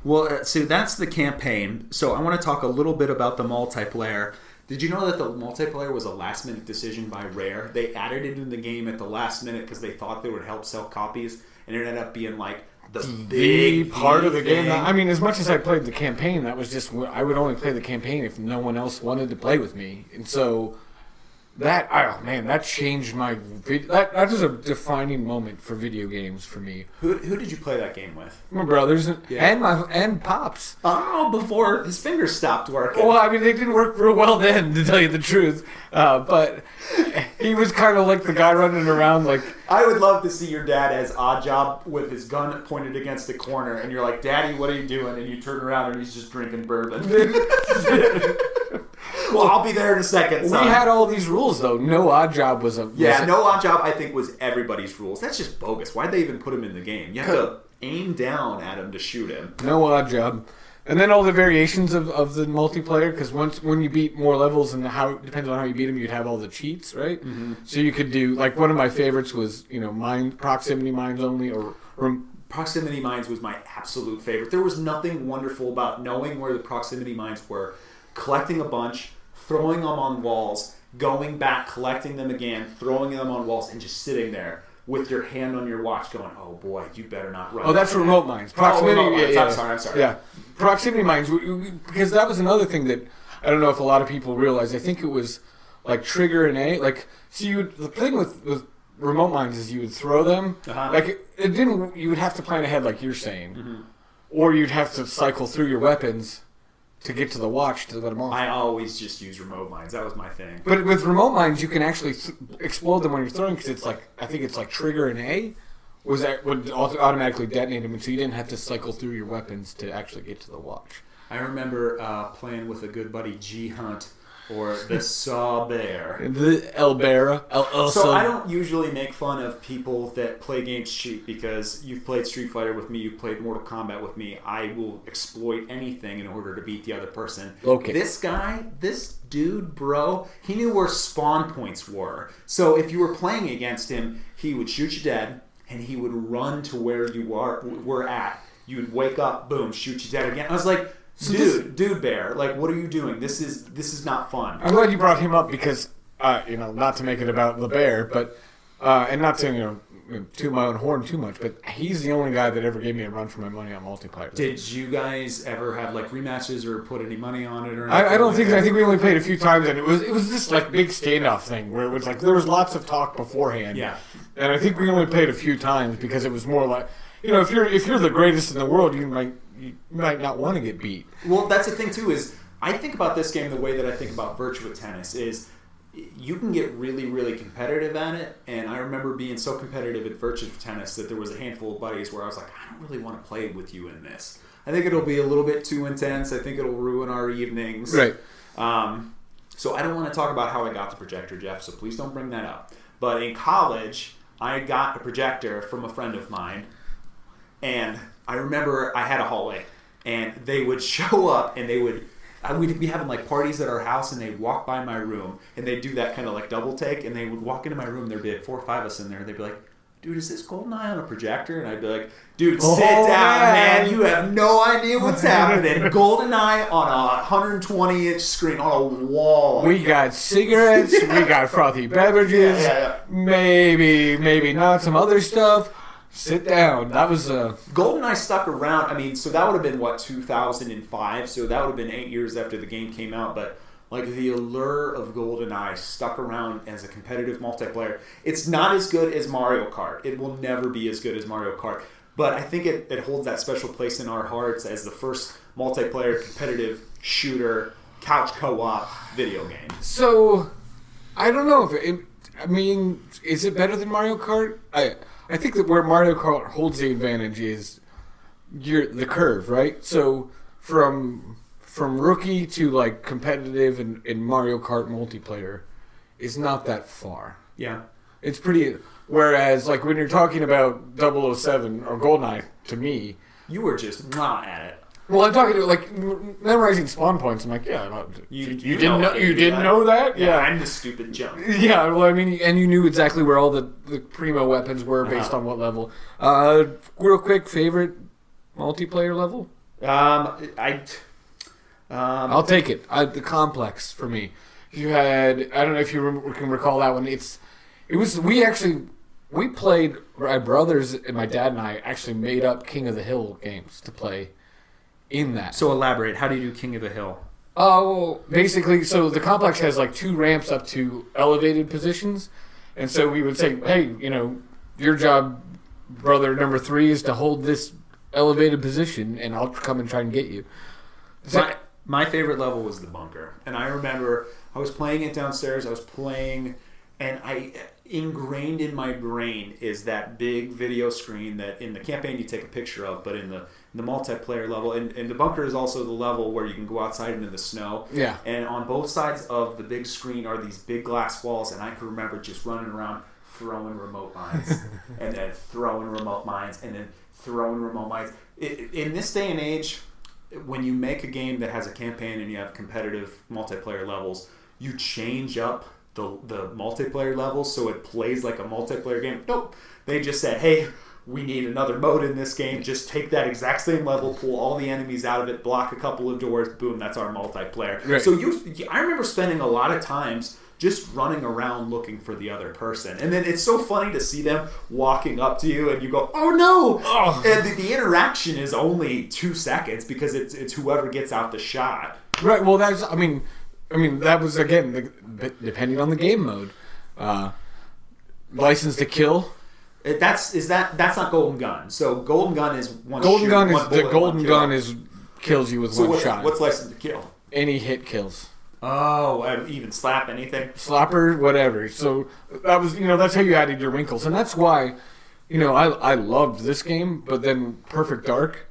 Well, uh, so that's the campaign. So I want to talk a little bit about the multiplayer. Did you know that the multiplayer was a last minute decision by Rare? They added it in the game at the last minute because they thought they would help sell copies, and it ended up being like the The big part of the game. That, I mean, as much as I played the campaign, that was just I would only play the campaign if no one else wanted to play with me, and so that oh man, that changed my vid- that that was a defining moment for video games for me. who, who did you play that game with? My brothers and, Yeah. and my and pops. Oh, before his fingers stopped working. Well, I mean, they didn't work real well then, to tell you the truth. Uh, but he was kind of like the guy running around, like I would love to see your dad as Oddjob with his gun pointed against the corner, and you're like, "Daddy, what are you doing?" And you turn around and he's just drinking bourbon. [LAUGHS] well, I'll be there in a second. we had all these rules though. No Oddjob was a was Yeah, a- no Oddjob. I think was everybody's rules. That's just bogus. Why'd they even put him in the game? You have to aim down at him to shoot him. no Oddjob. And then all the variations of, of the multiplayer, because once when you beat more levels and how depends on how you beat them, you'd have all the cheats, right? Mm-hmm. So you could do like one of my favorites was you know mind proximity mines only or, or Proximity mines was my absolute favorite. There was nothing wonderful about knowing where the proximity mines were, collecting a bunch, throwing them on walls, going back, collecting them again, throwing them on walls, and just sitting there with your hand on your watch, going, "Oh boy, you better not run." Oh, that's out." remote mines. Proximity. remote yeah, mines. yeah, I'm sorry, I'm sorry. Yeah, proximity mines. Because that was another thing that I don't know if a lot of people realize. I think it was like trigger and A. Like, so you the thing with with remote mines is you would throw them. Uh-huh. Like it, it didn't. You would have to plan ahead, like you're saying, Mm-hmm. or you'd have to cycle through your weapons to get to the watch to let them off. I always just use remote mines. That was my thing. But with remote mines, you can actually th- explode them when you're throwing because it's like I think it's like trigger and A. Was that would auto- automatically detonate them, and so you didn't have to cycle through your weapons to actually get to the watch. I remember uh, playing with a good buddy G Hunt or the [LAUGHS] Saw Bear. The Elbera, El Elsa. So I don't usually make fun of people that play games cheap because you've played Street Fighter with me, you've played Mortal Kombat with me. I will exploit anything in order to beat the other person. Okay. This guy, this dude, bro, he knew where spawn points were. So if you were playing against him, he would shoot you dead, and he would run to where you are were at. You would wake up, boom, shoot you dead again. I was like, dude, this- dude, bear, like, what are you doing? This is this is not fun. I'm glad you brought him up because uh, you know, not to make it about the bear, but uh, and not to you know to my own horn too much, but he's the only guy that ever gave me a run for my money on multiplayer. Did you guys ever have like rematches or put any money on it or? I, I don't like think that? I think we only played a few times, and it was it was this like big standoff thing where it was like there was lots of talk beforehand. Yeah. and I think we only played a few times because it was more like you know if you're if you're the greatest in the world, you might you might not want to get beat. Well, that's the thing too. Is I think about this game the way that I think about Virtua Tennis is you can get really, really competitive at it. And I remember being so competitive at Virtua Tennis that there was a handful of buddies where I was like, I don't really want to play with you in this. I think it'll be a little bit too intense. I think it'll ruin our evenings. Right. Um, so I don't want to talk about how I got the projector, Jeff. So please don't bring that up. But in college, I got a projector from a friend of mine, and I remember I had a hallway, and they would [LAUGHS] show up and they would. I would be having like parties at our house, and they'd walk by my room, and they'd do that kind of like double take, and they would walk into my room. There'd be like four or five of us in there. And they'd be like, "Dude, is this GoldenEye on a projector?" And I'd be like, "Dude, oh, sit Oh, down, man. man. You have no idea what's happening. [LAUGHS] GoldenEye on a 120 inch screen on a wall. We got cigarettes, we got frothy beverages, [LAUGHS] Yeah, yeah, maybe maybe not some other stuff. Sit down. That was uh GoldenEye stuck around. I mean, so that would have been what 2005. So that would have been eight years after the game came out. But like the allure of GoldenEye stuck around as a competitive multiplayer. It's not as good as Mario Kart. It will never be as good as Mario Kart. But I think it, it holds that special place in our hearts as the first multiplayer competitive shooter couch co-op video game. so I don't know if it, I mean, is it better than Mario Kart? I I think that where Mario Kart holds the advantage is you're the curve, right? So from from rookie to like competitive in, in Mario Kart multiplayer is not that far. Yeah. It's pretty. Whereas, like when you're talking about 007 or Goldeneye, to me, You were just not at it. Well, I'm talking to like m- memorizing spawn points. I'm like, yeah, no, you, you, you didn't know know, you didn't that. know that, Yeah, yeah, I'm the stupid junk. yeah. Well, I mean, and you knew exactly where all the the primo weapons were based Uh-huh. on what level. Uh, real quick, favorite multiplayer level? Um, I. Um, I'll take it. I, the complex for me. You had I don't know if you rem- can recall that one. It's it was we actually we played my brothers and my dad and I actually made up King of the Hill games to play in that. so elaborate. How do you do King of the Hill? Oh, well, basically, so the complex has like two ramps up to elevated positions, and so we would say, hey, you know, your job, brother number three, is to hold this elevated position, and I'll come and try and get you. So- My, my favorite level was the bunker, and I remember I was playing it downstairs. I was playing, and I ingrained in my brain is that big video screen that in the campaign you take a picture of, but in the in the multiplayer level, and, and the bunker is also the level where you can go outside into the snow. Yeah. And on both sides of the big screen are these big glass walls, and I can remember just running around throwing remote mines, [LAUGHS] and then throwing remote mines, and then throwing remote mines. I in this day and age, when you make a game that has a campaign and you have competitive multiplayer levels, you change up the the multiplayer levels so it plays like a multiplayer game. Nope. They just said, "Hey, we need another mode in this game. Just take that exact same level, pull all the enemies out of it, block a couple of doors, boom, that's our multiplayer." Right. So you I remember spending a lot of times just running around looking for the other person. And then it's so funny to see them walking up to you and you go, "Oh no!" Oh. And the, the interaction is only 2 seconds because it's it's whoever gets out the shot. Right. Well, that's. I mean, I mean that was again the, depending on the game mode. Uh, license to kill. It- That's is that that's not golden gun. So golden gun is one Golden shoot, gun is one the golden gun is kills you with So one what's, shot. what's license to kill? Any hit kills. Oh, even slap anything. slapper, whatever. So that was, you know, that's how you added your wrinkles, and that's why, you know, I I loved this game, but then Perfect Dark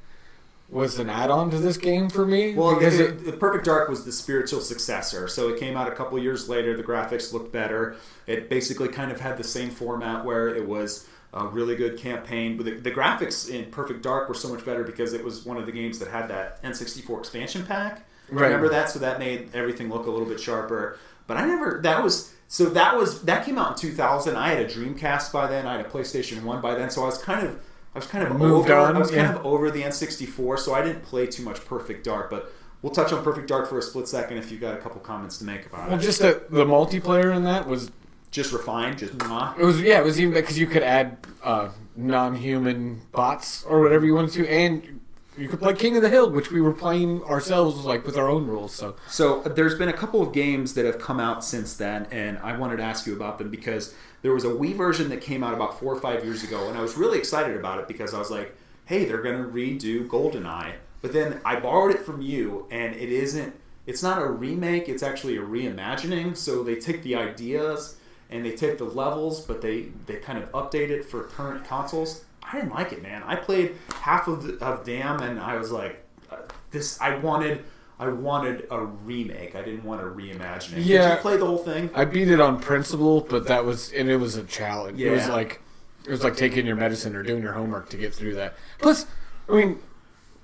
was an add-on to this game for me Well, because the, it, the Perfect Dark was the spiritual successor. So it came out a couple years later. The graphics looked better. It basically kind of had the same format where it was a really good campaign. But the, the graphics in Perfect Dark were so much better because it was one of the games that had that N64 expansion pack. Right. Remember that? So that made everything look a little bit sharper. But I never. That was so that was that came out in 2000. I had a Dreamcast by then. I had a PlayStation One by then. So I was kind of I was kind of Moved over. on, I was yeah. kind of over the N64, so I didn't play too much Perfect Dark. But we'll touch on Perfect Dark for a split second if you got a couple comments to make about Well, it. just the the multiplayer in that was Just refined, just mwah. it was yeah it was even because you could add uh, non-human bots or whatever you wanted to, and you could play King of the Hill, which we were playing ourselves like with our own rules. So So there's been a couple of games that have come out since then, and I wanted to ask you about them because there was a Wii version that came out about four or five years ago, and I was really excited about it because I was like, "Hey, they're going to redo GoldenEye." But then I borrowed it from you, and it isn't. It's not a remake; it's actually a reimagining. So they take the ideas and they take the levels, but they they kind of update it for current consoles. I didn't like it, man. I played half of the, of Damn, and I was like, uh, "This." I wanted. I wanted a remake. I didn't want a reimagining. Did Yeah. you play the whole thing? I beat it on principle, but that was and it was a challenge. Yeah. It was like it was like taking your medicine or doing your homework to get through that. Plus, I mean,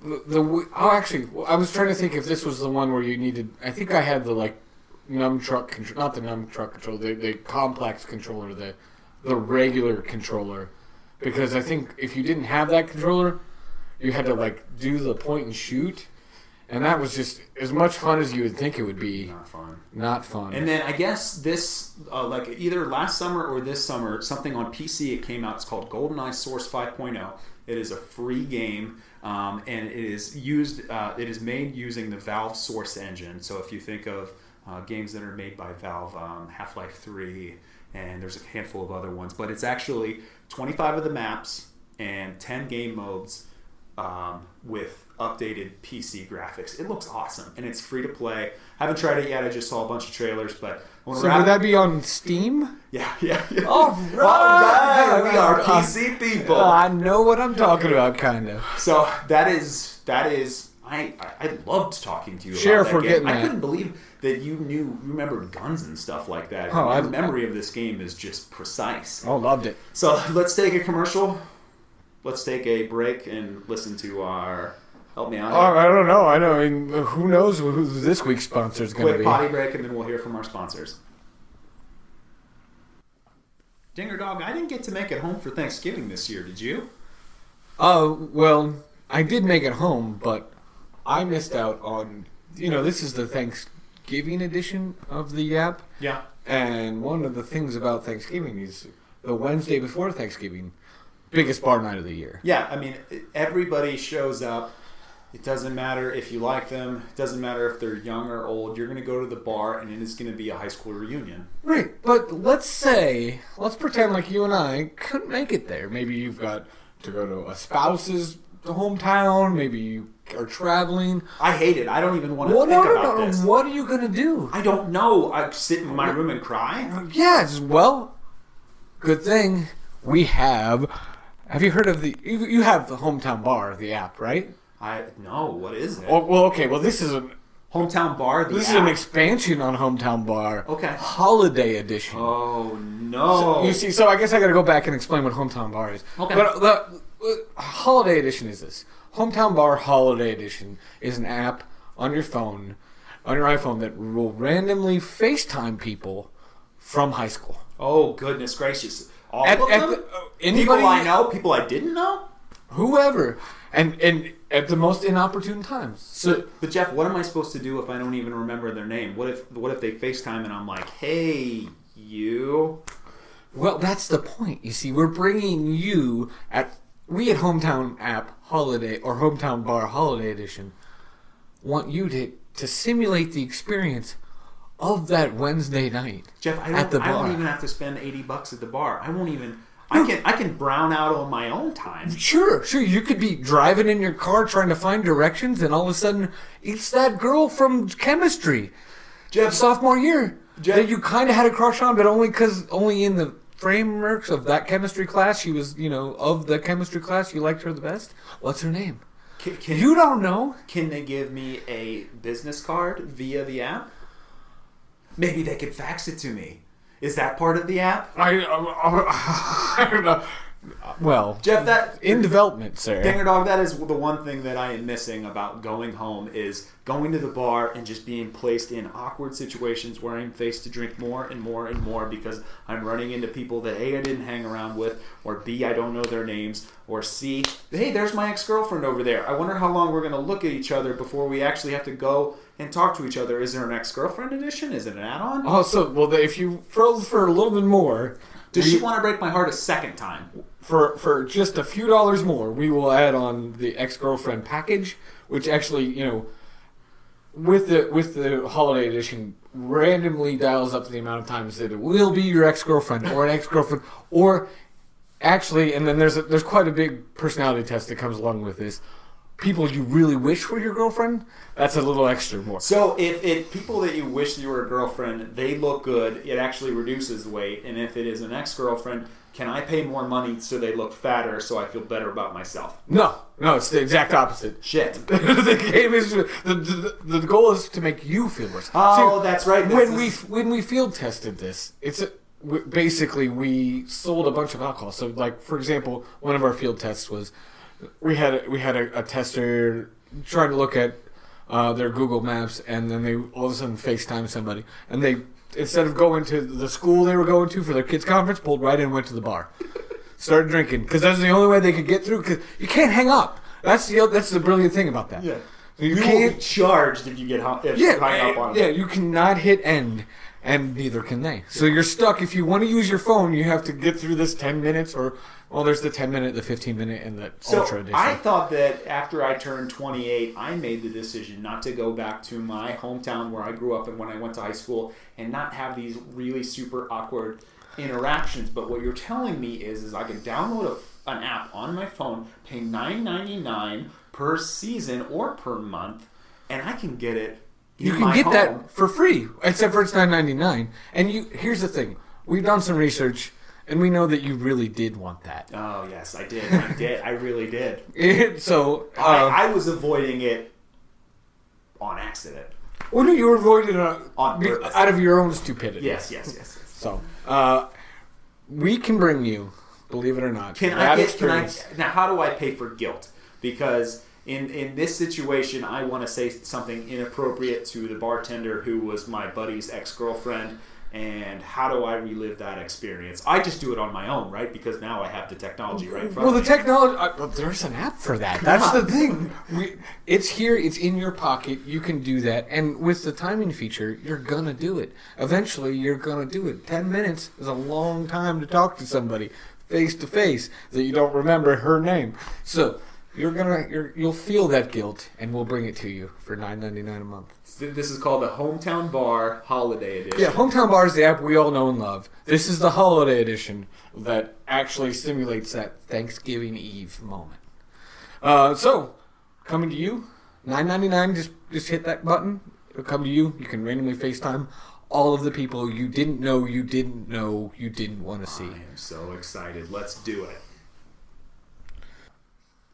the, the oh actually, I was trying to think if this was the one where you needed. I think I had the like nunchuck control, not the nunchuck controller, the, the complex controller, the the regular controller, because I think if you didn't have that controller, you had to like do the point and shoot, and that was just as much fun as you would think it would be. Not fun. Not fun. And then I guess this, uh, like either last summer or this summer, something on PC it came out. It's called GoldenEye Source 5.0. It is a free game, um, and it is used. Uh, it is made using the Valve Source engine. So if you think of uh, games that are made by Valve, um, Half Life 3, and there's a handful of other ones, but it's actually 25 of the maps and 10 game modes um, with updated PC graphics. It looks awesome, and it's free to play. I Haven't tried it yet. I just saw a bunch of trailers, but So wrap- would that be on Steam? yeah, [LAUGHS] yeah, yeah. All All right, we are Uh, PC people. Oh, I know what I'm talking about, kind of. So that is that is. I I I loved talking to you. Sheriff, about that game. I that. couldn't believe that you knew you remembered guns and stuff like that. Oh, I- memory of this game is just precise. Oh, loved it. So let's take a commercial. Let's take a break and listen to our. Help me out. Oh, I don't know. I know. I mean, who knows who this week's sponsor is going to Quick be? potty break, and then we'll hear from our sponsors. Dinger Dog, I didn't get to make it home for Thanksgiving this year. Did you? Oh, well, I did make it home, but I missed out on. You know, this is the Thanksgiving edition of the app, Yeah. and one of the things about Thanksgiving is the Wednesday before Thanksgiving, biggest bar night of the year. Yeah, I mean, everybody shows up. It doesn't matter if you like them. It doesn't matter if they're young or old. You're going to go to the bar, and it is going to be a high school reunion. Right, but let's say, let's pretend like you and I couldn't make it there. Maybe you've got to go to a spouse's hometown. Maybe you are traveling. I hate it. I don't even want to Well, think no, no, about no. this. What are you gonna do? I don't know. I sit in my room and cry. Yes. well, good thing we have. Have you heard of the? You, you have the hometown bar, the app, right? I no. What is it? Oh, well, okay. Well, this is an Hometown bar. The this is app. an expansion on hometown bar. Okay. Holiday edition. Oh no. You see, so I guess I got to go back and explain what Hometown Bar is. Okay. But the uh, Holiday Edition is this: Hometown Bar Holiday Edition is an app on your phone, on your iPhone that will randomly FaceTime people from high school. oh goodness gracious. All At- of at them. the- anybody- people I know. People I didn't know. Whoever, and and at the most inopportune times. So So, but Jeff, what am I supposed to do if I don't even remember their name? What if what if they FaceTime and I'm like, "Hey, you." Well, that's the point. You see, we're bringing you at we at Hometown App Holiday or Hometown Bar Holiday Edition want you to to simulate the experience of that Wednesday night. Jeff, I At don't, the I won't even have to spend eighty bucks at the bar. I won't even. I can I can brown out on my own time. Sure, sure. You could be driving in your car trying to find directions, and all of a sudden, it's that girl from chemistry, Jeff, sophomore year, Jeff- that you kind of had a crush on, but only because only in the frameworks of that chemistry class, she was, you know, of the chemistry class, you liked her the best. What's her name? can, can, You don't know. can they give me a business card via the app? Maybe they could fax it to me. Is that part of the app? I, I [LAUGHS] don't know. Well, Jeff, that in development, sir. Dinger dog, that is the one thing that I am missing about going home is going to the bar and just being placed in awkward situations where I'm faced to drink more and more and more because I'm running into people that A I didn't hang around with, or B I don't know their names, or C hey there's my ex girlfriend over there. I wonder how long we're gonna look at each other before we actually have to go and talk to each other. Is there an ex girlfriend edition? Is it an add on? Also, well, if you froze for a little bit more, Does we- she want to break my heart a second time? for for just a few dollars more, we will add on the ex girlfriend package, which actually, you know, with the with the holiday edition, randomly dials up the amount of times that it will be your ex girlfriend or an ex girlfriend, or actually, and then there's a, there's quite a big personality test that comes along with this. People you really wish were your girlfriend, that's a little extra more. So if it people that you wish you were a girlfriend, they look good, it actually reduces weight. And if it is an ex girlfriend, can I pay more money so they look fatter so I feel better about myself? No, no, it's the exact opposite. Shit. [LAUGHS] the game is the, the the goal is to make you feel worse. Oh, See, that's right. That's when we when we field tested this, it's a, basically we sold a bunch of alcohol. So, like for example, one of our field tests was we had a, we had a, a tester trying to look at uh, their Google Maps, and then they all of a sudden FaceTime somebody, and they instead of going to the school they were going to for their kids conference, pulled right in and went to the bar, started drinking because that's the only way they could get through. Because you can't hang up. That's the that's the brilliant thing about that. Yeah. You, You, can't be charged if you get hung, if yeah, hang up on yeah, you cannot hit end, and neither can they. So you're stuck. If you want to use your phone, you have to get through this ten minutes, or well, there's the ten minute, the fifteen minute, and the So ultra edition. I thought that after I turned 28, I made the decision not to go back to my hometown where I grew up and when I went to high school and not have these really super awkward interactions. But what you're telling me is, is I can download a, an app on my phone, pay $9.99 per season or per month, and I can get it. You can get home. that for free, except for it's nine ninety nine. And you here's the thing: we've done some research, and we know that you really did want that. Oh yes, I did. I did. I really did. [LAUGHS] so, uh, I, I was avoiding it on accident. well, no, you were avoiding it uh, On purpose. out of your own stupidity. Yes, yes, yes. yes. So, uh, we can bring you, believe it or not, Can that I get? Can I, experience. now, how do I pay for guilt? Because in in this situation, I want to say something inappropriate to the bartender who was my buddy's ex girlfriend. And how do I relive that experience? I just do it on my own, right? Because now I have the technology right in front Well, the technology. Uh, well, there's an app for that. That's the thing. We, it's here. It's in your pocket. You can do that. And with the timing feature, you're gonna do it. Eventually, you're gonna do it. Ten minutes is a long time to talk to somebody face to face that you don't remember her name. So you're gonna you're, you'll feel that guilt, and we'll bring it to you for nine ninety nine a month. This is called the Hometown Bar Holiday Edition. Yeah, Hometown Bar is the app we all know and love. This is the holiday edition that actually simulates that Thanksgiving Eve moment. Uh, so, coming to you, nine ninety nine. Just just hit that button. It'll come to you. You can randomly FaceTime all of the people you didn't know you didn't know you didn't want to see. I am so excited. Let's do it.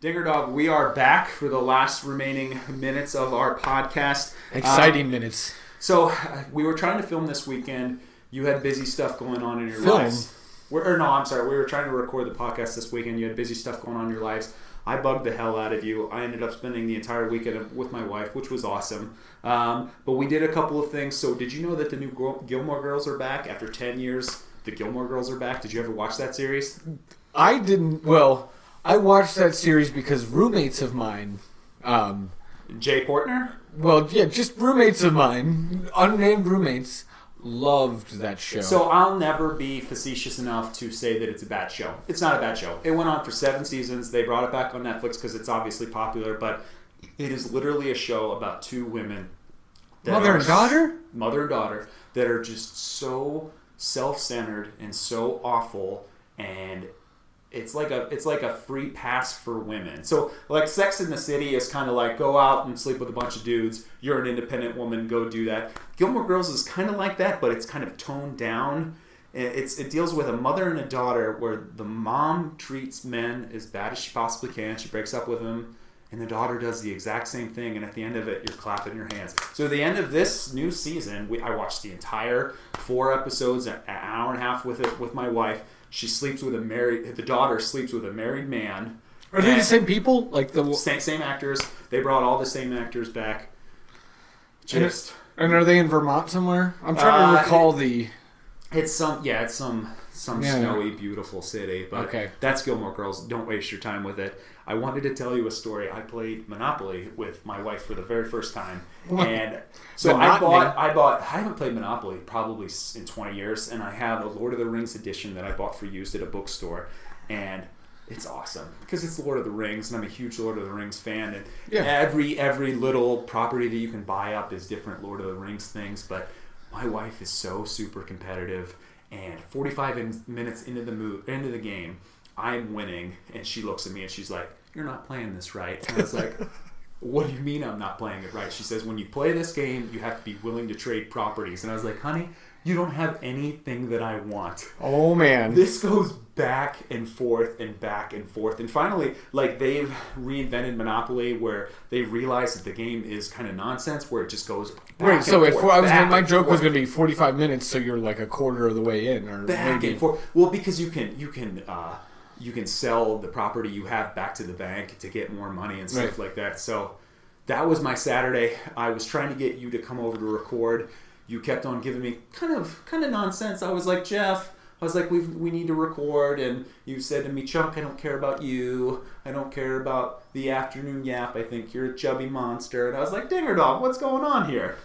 Dinger Dog, we are back for the last remaining minutes of our podcast. Exciting Um, minutes. so uh, we were trying to film this weekend. You had busy stuff going on in your Film? lives. We're, or no, I'm sorry. We were trying to record the podcast this weekend. You had busy stuff going on in your lives. I bugged the hell out of you. I ended up spending the entire weekend with my wife, which was awesome. Um, but we did a couple of things. So did you know that the new Gilmore Girls are back after 10 years? The Gilmore Girls are back. Did you ever watch that series? I didn't. Well, I watched that series because roommates of mine. Um, Jay Portner? well, yeah, just roommates of mine, unnamed roommates, loved that show. So I'll never be facetious enough to say that it's a bad show. It's not a bad show. It went on for seven seasons. They brought it back on Netflix because it's obviously popular, but it is literally a show about two women. Mother are and daughter? Mother and daughter that are just so self-centered and so awful, and it's like a it's like a free pass for women. So like Sex in the City is kind of like go out and sleep with a bunch of dudes. You're an independent woman, go do that. Gilmore Girls is kind of like that, but it's kind of toned down. It's it deals with a mother and a daughter where the mom treats men as bad as she possibly can. She breaks up with him, and the daughter does the exact same thing. And at the end of it, you're clapping your hands. So at the end of this new season, we, I watched the entire four episodes, an hour and a half with it with my wife. She sleeps with a married. The daughter sleeps with a married man. Are they the same people? Like the Same, same actors. They brought all the same actors back. Just and are they in Vermont somewhere? I'm trying to Uh, recall the. it's some yeah, it's some some Yeah. snowy, beautiful city. But Okay. that's Gilmore Girls. Don't waste your time with it. I wanted to tell you a story. I played Monopoly with my wife for the very first time, and so I bought I bought I haven't played Monopoly probably in 20 years, and I have a Lord of the Rings edition that I bought for used at a bookstore, and it's awesome because it's Lord of the Rings, and I'm a huge Lord of the Rings fan, and Yeah. every every little property that you can buy up is different Lord of the Rings things. But my wife is so super competitive, and 45 in, minutes into the move into the game, I'm winning, and she looks at me and she's like, "You're not playing this right." And I was like. [LAUGHS] What do you mean I'm not playing it right? She says, when you play this game, you have to be willing to trade properties. And I was like, honey, you don't have anything that I want Oh man. this goes back and forth and back and forth and finally like they've reinvented monopoly where they realize that the game is kind of nonsense where it just goes and so at forth, four, I was my joke was going to be 45 minutes, so you're like a quarter of the way in, or back maybe. and forth well because you can you can uh you can sell the property you have back to the bank to get more money and stuff Right. like that so that was my saturday i was trying to get you to come over to record you kept on giving me kind of kind of nonsense i was like jeff I was like, we we need to record, and you said to me, Chunk, I don't care about you. I don't care about the afternoon yap. I think you're a chubby monster. And I was like, Dinger Dog, what's going on here?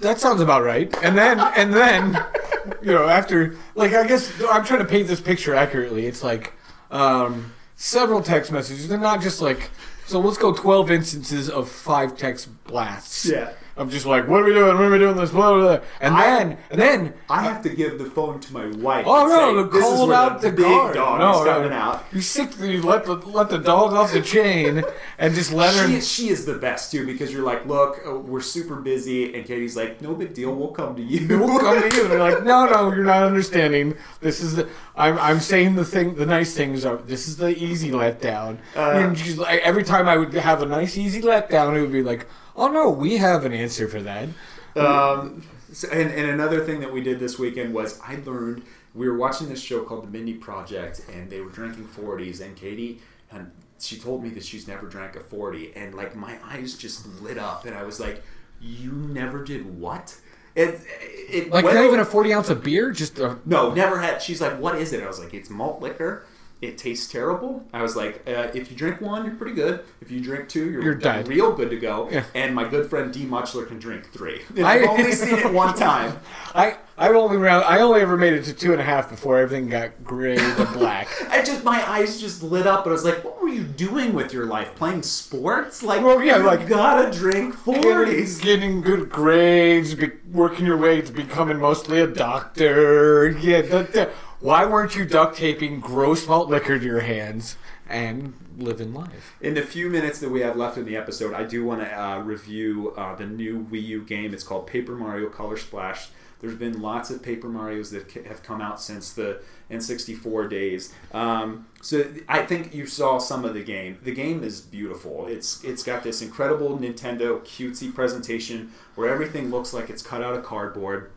That sounds about right. And then, and then, [LAUGHS] you know, after, like, I guess I'm trying to paint this picture accurately. It's like um, several text messages. They're not just like, so let's go 12 instances of five text blasts. Yeah. I'm just like, what are we doing? When are we doing this? Blah, blah, blah. And I- then, and then, I have to give the phone to my wife. oh no, say, to call out the, the, big guard. dog no, is coming no. out. You sick? You let the let the dog off the chain and just let her. She, she is the best too because you're like, look, uh, we're super busy, and Katie's like, no big deal, we'll come to you. We'll come to you. And they're like, no, no, you're not understanding. This is the. I'm, I'm saying the thing. The nice things are. This is the easy letdown. Uh, and she's like, every time I would have a nice easy letdown, it would be like, oh no, we have an answer for that. Um, so- and, and another thing that we did this weekend was I learned we were watching this show called The Mindy Project, and they were drinking 40s, and Katie and she told me that she's never drank a 40, and like my eyes just lit up, and I was like, "You never did what?" It, it Like not even a forty ounce of beer. Just a, No, never had. She's like, "What is it?" I was like, "It's malt liquor. It tastes terrible." I was like, uh, "If you drink one, you're pretty good. If you drink two, you're, You're dead." real good to go." Yeah. And my good friend D Muchler can drink three. [LAUGHS] And I- I've only seen it one time. [LAUGHS] I I only. I only ever made it to two and a half before everything got gray to black. [LAUGHS] I just my eyes just lit up, and I was like, "What were you doing with your life? Playing sports? Like, Well, yeah, you like- gotta drink getting, forties." getting good grades, be, working your way to becoming mostly a doctor. Yeah, that, that- why weren't you duct taping gross malt liquor to your hands and living life? In the few minutes that we have left in the episode, I do want to uh, review uh, the new Wii U game. It's called Paper Mario Color Splash. There's been lots of Paper Mario's that have come out since the N64 days. Um, so I think you saw some of the game. The game is beautiful. It's it's got this incredible Nintendo cutesy presentation where everything looks like it's cut out of cardboard.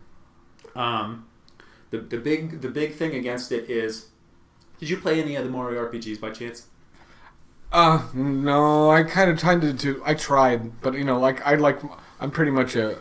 Um, the, the big the big thing against it is, did you play any of the Mario RPGs by chance? Uh, no, I kind of tried to. I tried, but you know, like I like. I'm pretty much a,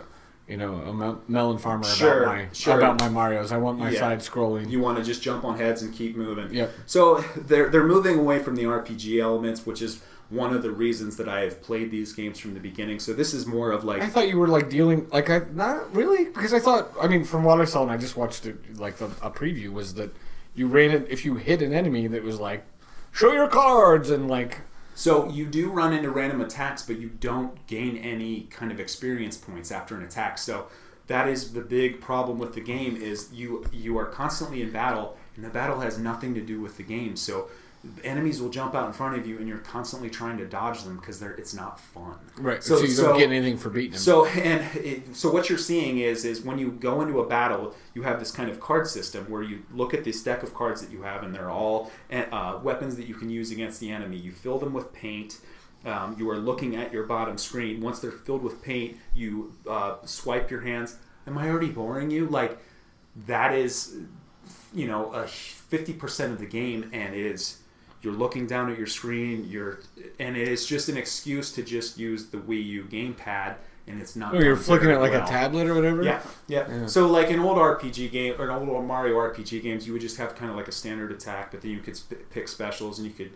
you know, a mel- melon farmer Sure, about my sure. about my Mario's. I want my Yeah. side scrolling. You want to just jump on heads and keep moving. Yep. So they're they're moving away from the RPG elements, which is one of the reasons that I have played these games from the beginning. So this is more of like I thought you were like dealing like I not really because I thought I mean from what I saw and I just watched it like the, a preview was that you ran it if you hit an enemy that was like show your cards and like So you do run into random attacks, but you don't gain any kind of experience points after an attack. So that is the big problem with the game is you you are constantly in battle, and the battle has nothing to do with the game. So enemies will jump out in front of you, and you're constantly trying to dodge them because they're it's not fun. right so, So- you so- don't get anything for beating them. So and it, so what you're seeing is is when you go into a battle, you have this kind of card system where you look at this deck of cards that you have, and they're all uh, weapons that you can use against the enemy. You fill them with paint. Um, you are looking at your bottom screen. Once they're filled with paint, you uh, swipe your hands. Am I already boring you? Like that is you know, a fifty percent of the game, and it is you're looking down at your screen. You're and it is just an excuse to just use the Wii U gamepad, and it's not. Oh, you're flicking it like well. a tablet or whatever. Yeah, yeah, Yeah. So like in old RPG game or in old Mario RPG games, you would just have kind of like a standard attack, but then you could sp- pick specials and you could.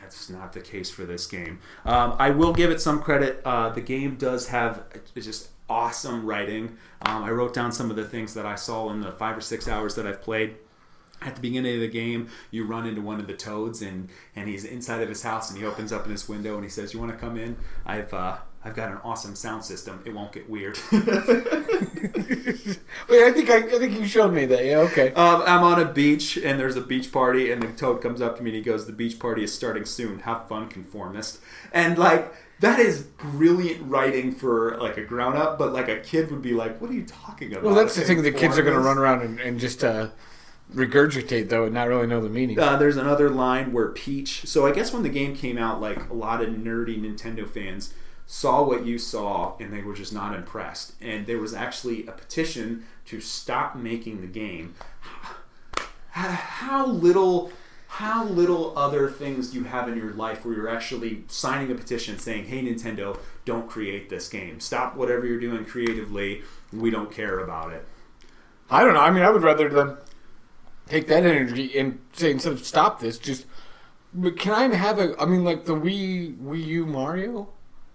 That's not the case for this game. Um, I will give it some credit. Uh, the game does have just awesome writing. Um, I wrote down some of the things that I saw in the five or six hours that I've played. At the beginning of the game, you run into one of the toads, and, and he's inside of his house, and he opens up in his window, and he says, "You want to come in? I've uh, I've got an awesome sound system. It won't get weird." [LAUGHS] Wait, I think I, I think you showed me that. Yeah. Okay. Um, I'm on a beach and there's a beach party, and the toad comes up to me and he goes, "The beach party is starting soon. Have fun, conformist." And like that is brilliant writing for like a grown up, but like a kid would be like, "What are you talking about?" Well, that's the thing. The kids are going to run around and, and just uh, regurgitate though, and not really know the meaning. Uh, there's another line where Peach. So I guess when the game came out, like a lot of nerdy Nintendo fans saw what you saw and they were just not impressed. And there was actually a petition to stop making the game. How little. How little other things do you have in your life where you're actually signing a petition saying, "Hey Nintendo, don't create this game. Stop whatever you're doing creatively. We don't care about it." I don't know. I mean, I would rather them take that energy and say instead of stop this, just. But can I have a? I mean, like the Wii Wii U Mario.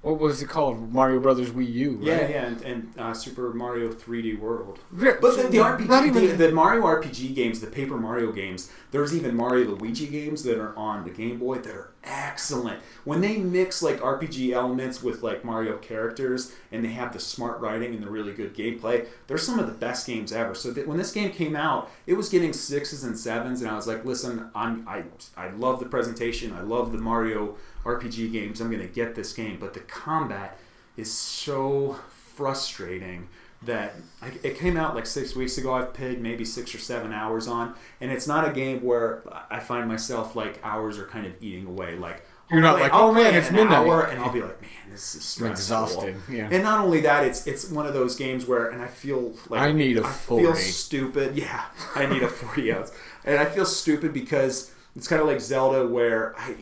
What was it called? Mario Brothers Wii U. Right? Yeah, yeah, and, and uh, Super Mario 3D World. But the, the RPG, even- the, the Mario RPG games, the Paper Mario games, there's even Mario Luigi games that are on the Game Boy that are excellent. When they mix like RPG elements with like Mario characters, and they have the smart writing and the really good gameplay, they're some of the best games ever. So that when this game came out, it was getting sixes and sevens, and I was like, listen, I'm I I love the presentation, I love the Mario RPG games. I'm gonna get this game, but the combat is so frustrating that I, it came out like six weeks ago. I've played maybe six or seven hours on, and it's not a game where I find myself like hours are kind of eating away. Like You're not I'll like, I'll "Oh, man, it's an midnight." hour, and I'll be like, man, this is stressful. exhausted, yeah. And not only that, it's it's one of those games where, and I feel like I need a I 40. feel stupid. [LAUGHS] Yeah, I need a forty ounce, and I feel stupid because it's kind of like Zelda, where I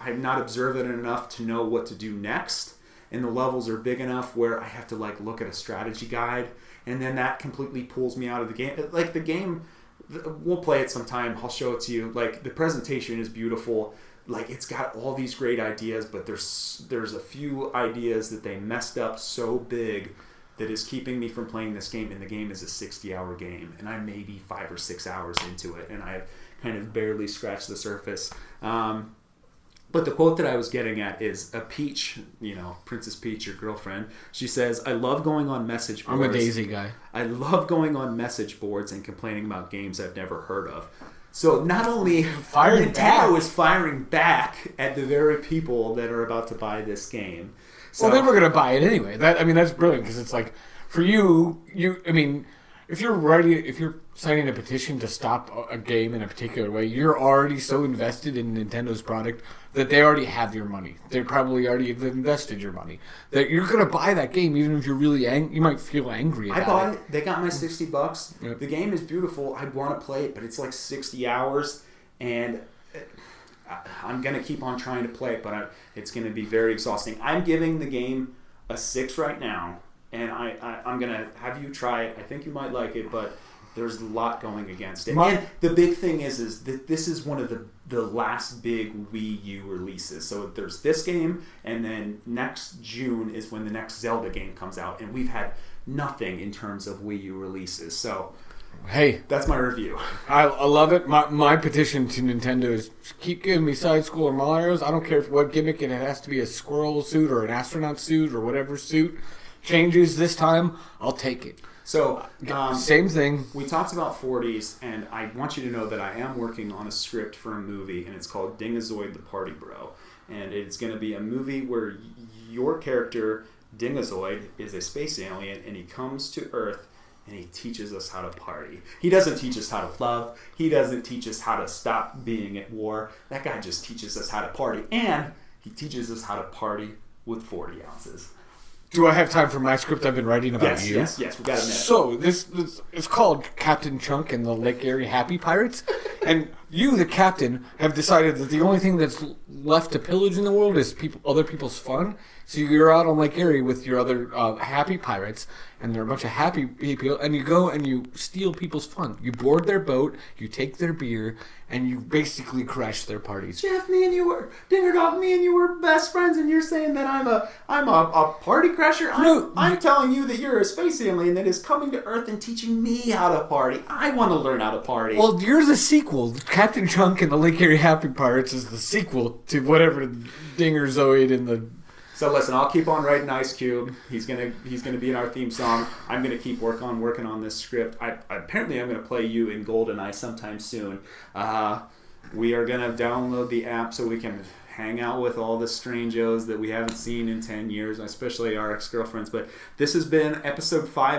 I'm not observant enough to know what to do next, and the levels are big enough where I have to like look at a strategy guide, and then that completely pulls me out of the game. Like the game, we'll play it sometime. I'll show it to you. Like the presentation is beautiful. Like it's got all these great ideas, but there's there's a few ideas that they messed up so big that is keeping me from playing this game. And the game is a 60 hour game, and I'm maybe five or six hours into it, and I've kind of barely scratched the surface. Um, but the quote that I was getting at is a Peach, you know, Princess Peach, your girlfriend. She says, "I love going on message boards. I'm a Daisy guy. I love going on message boards and complaining about games I've never heard of." So not only Firing Nintendo back. is firing back at the very people that are about to buy this game. So well, they were gonna buy it anyway. That I mean, that's brilliant because it's like for you, you. I mean, if you're writing, if you're signing a petition to stop a- game in a particular way, you're already so invested in Nintendo's product that they already have your money. They probably already have invested your money. That you're gonna buy that game, even if you're really ang- You might feel angry about I bought it. it. They got my sixty bucks. Yep. The game is beautiful. I want to play it, but it's like sixty hours, and I- I'm gonna keep on trying to play it, but I, it's gonna be very exhausting. I'm giving the game a six right now, and I, I I'm gonna have you try it. I think you might like it, but there's a lot going against it. My- and the big thing is, is that this is one of the the last big Wii U releases. So there's this game, and then next June is when the next Zelda game comes out, and we've had nothing in terms of Wii U releases. So Hey, that's my review. I, I love it. My, my petition to Nintendo is keep giving me side scroller Mario's. I don't care what gimmick and it has to be a squirrel suit or an astronaut suit or whatever suit changes this time. I'll take it. So um, Same thing. we talked about 40s, and I want you to know that I am working on a script for a movie, and it's called Dingazoid the Party Bro. And it's going to be a movie where your character, Dingazoid, is a space alien, and he comes to Earth and he teaches us how to party. He doesn't teach us how to love, he doesn't teach us how to stop being at war. That guy just teaches us how to party, and he teaches us how to party with 40 ounces. Do I have time for my script I've been writing about Yes, you? yes, yes. We got a minute. So this, this it's called Captain Chunk and the Lake Erie Happy Pirates, and you, the captain, have decided that the only thing that's left to pillage in the world is people, other people's fun. So you're out on Lake Erie with your other uh, happy pirates, and they're a bunch of happy people, and you go and you steal people's fun. You board their boat, you take their beer, and you basically crash their parties. Jeff, me and you were Dinger dog. Me and you were best friends, and you're saying that I'm a I'm a, a party crasher. I'm, No, I'm telling you that you're a space alien that is coming to Earth and teaching me how to party. I want to learn how to party. Well, you're the sequel. Captain Chunk and the Lake Erie Happy Pirates is the sequel to whatever Dinger Zoid and the so listen, I'll keep on writing Ice Cube. He's gonna he's gonna be in our theme song. I'm gonna keep work on working on this script. I apparently I'm gonna play you in Goldeneye sometime soon. Uh, we are gonna download the app so we can hang out with all the strangos that we haven't seen in 10 years, especially our ex-girlfriends. But this has been episode five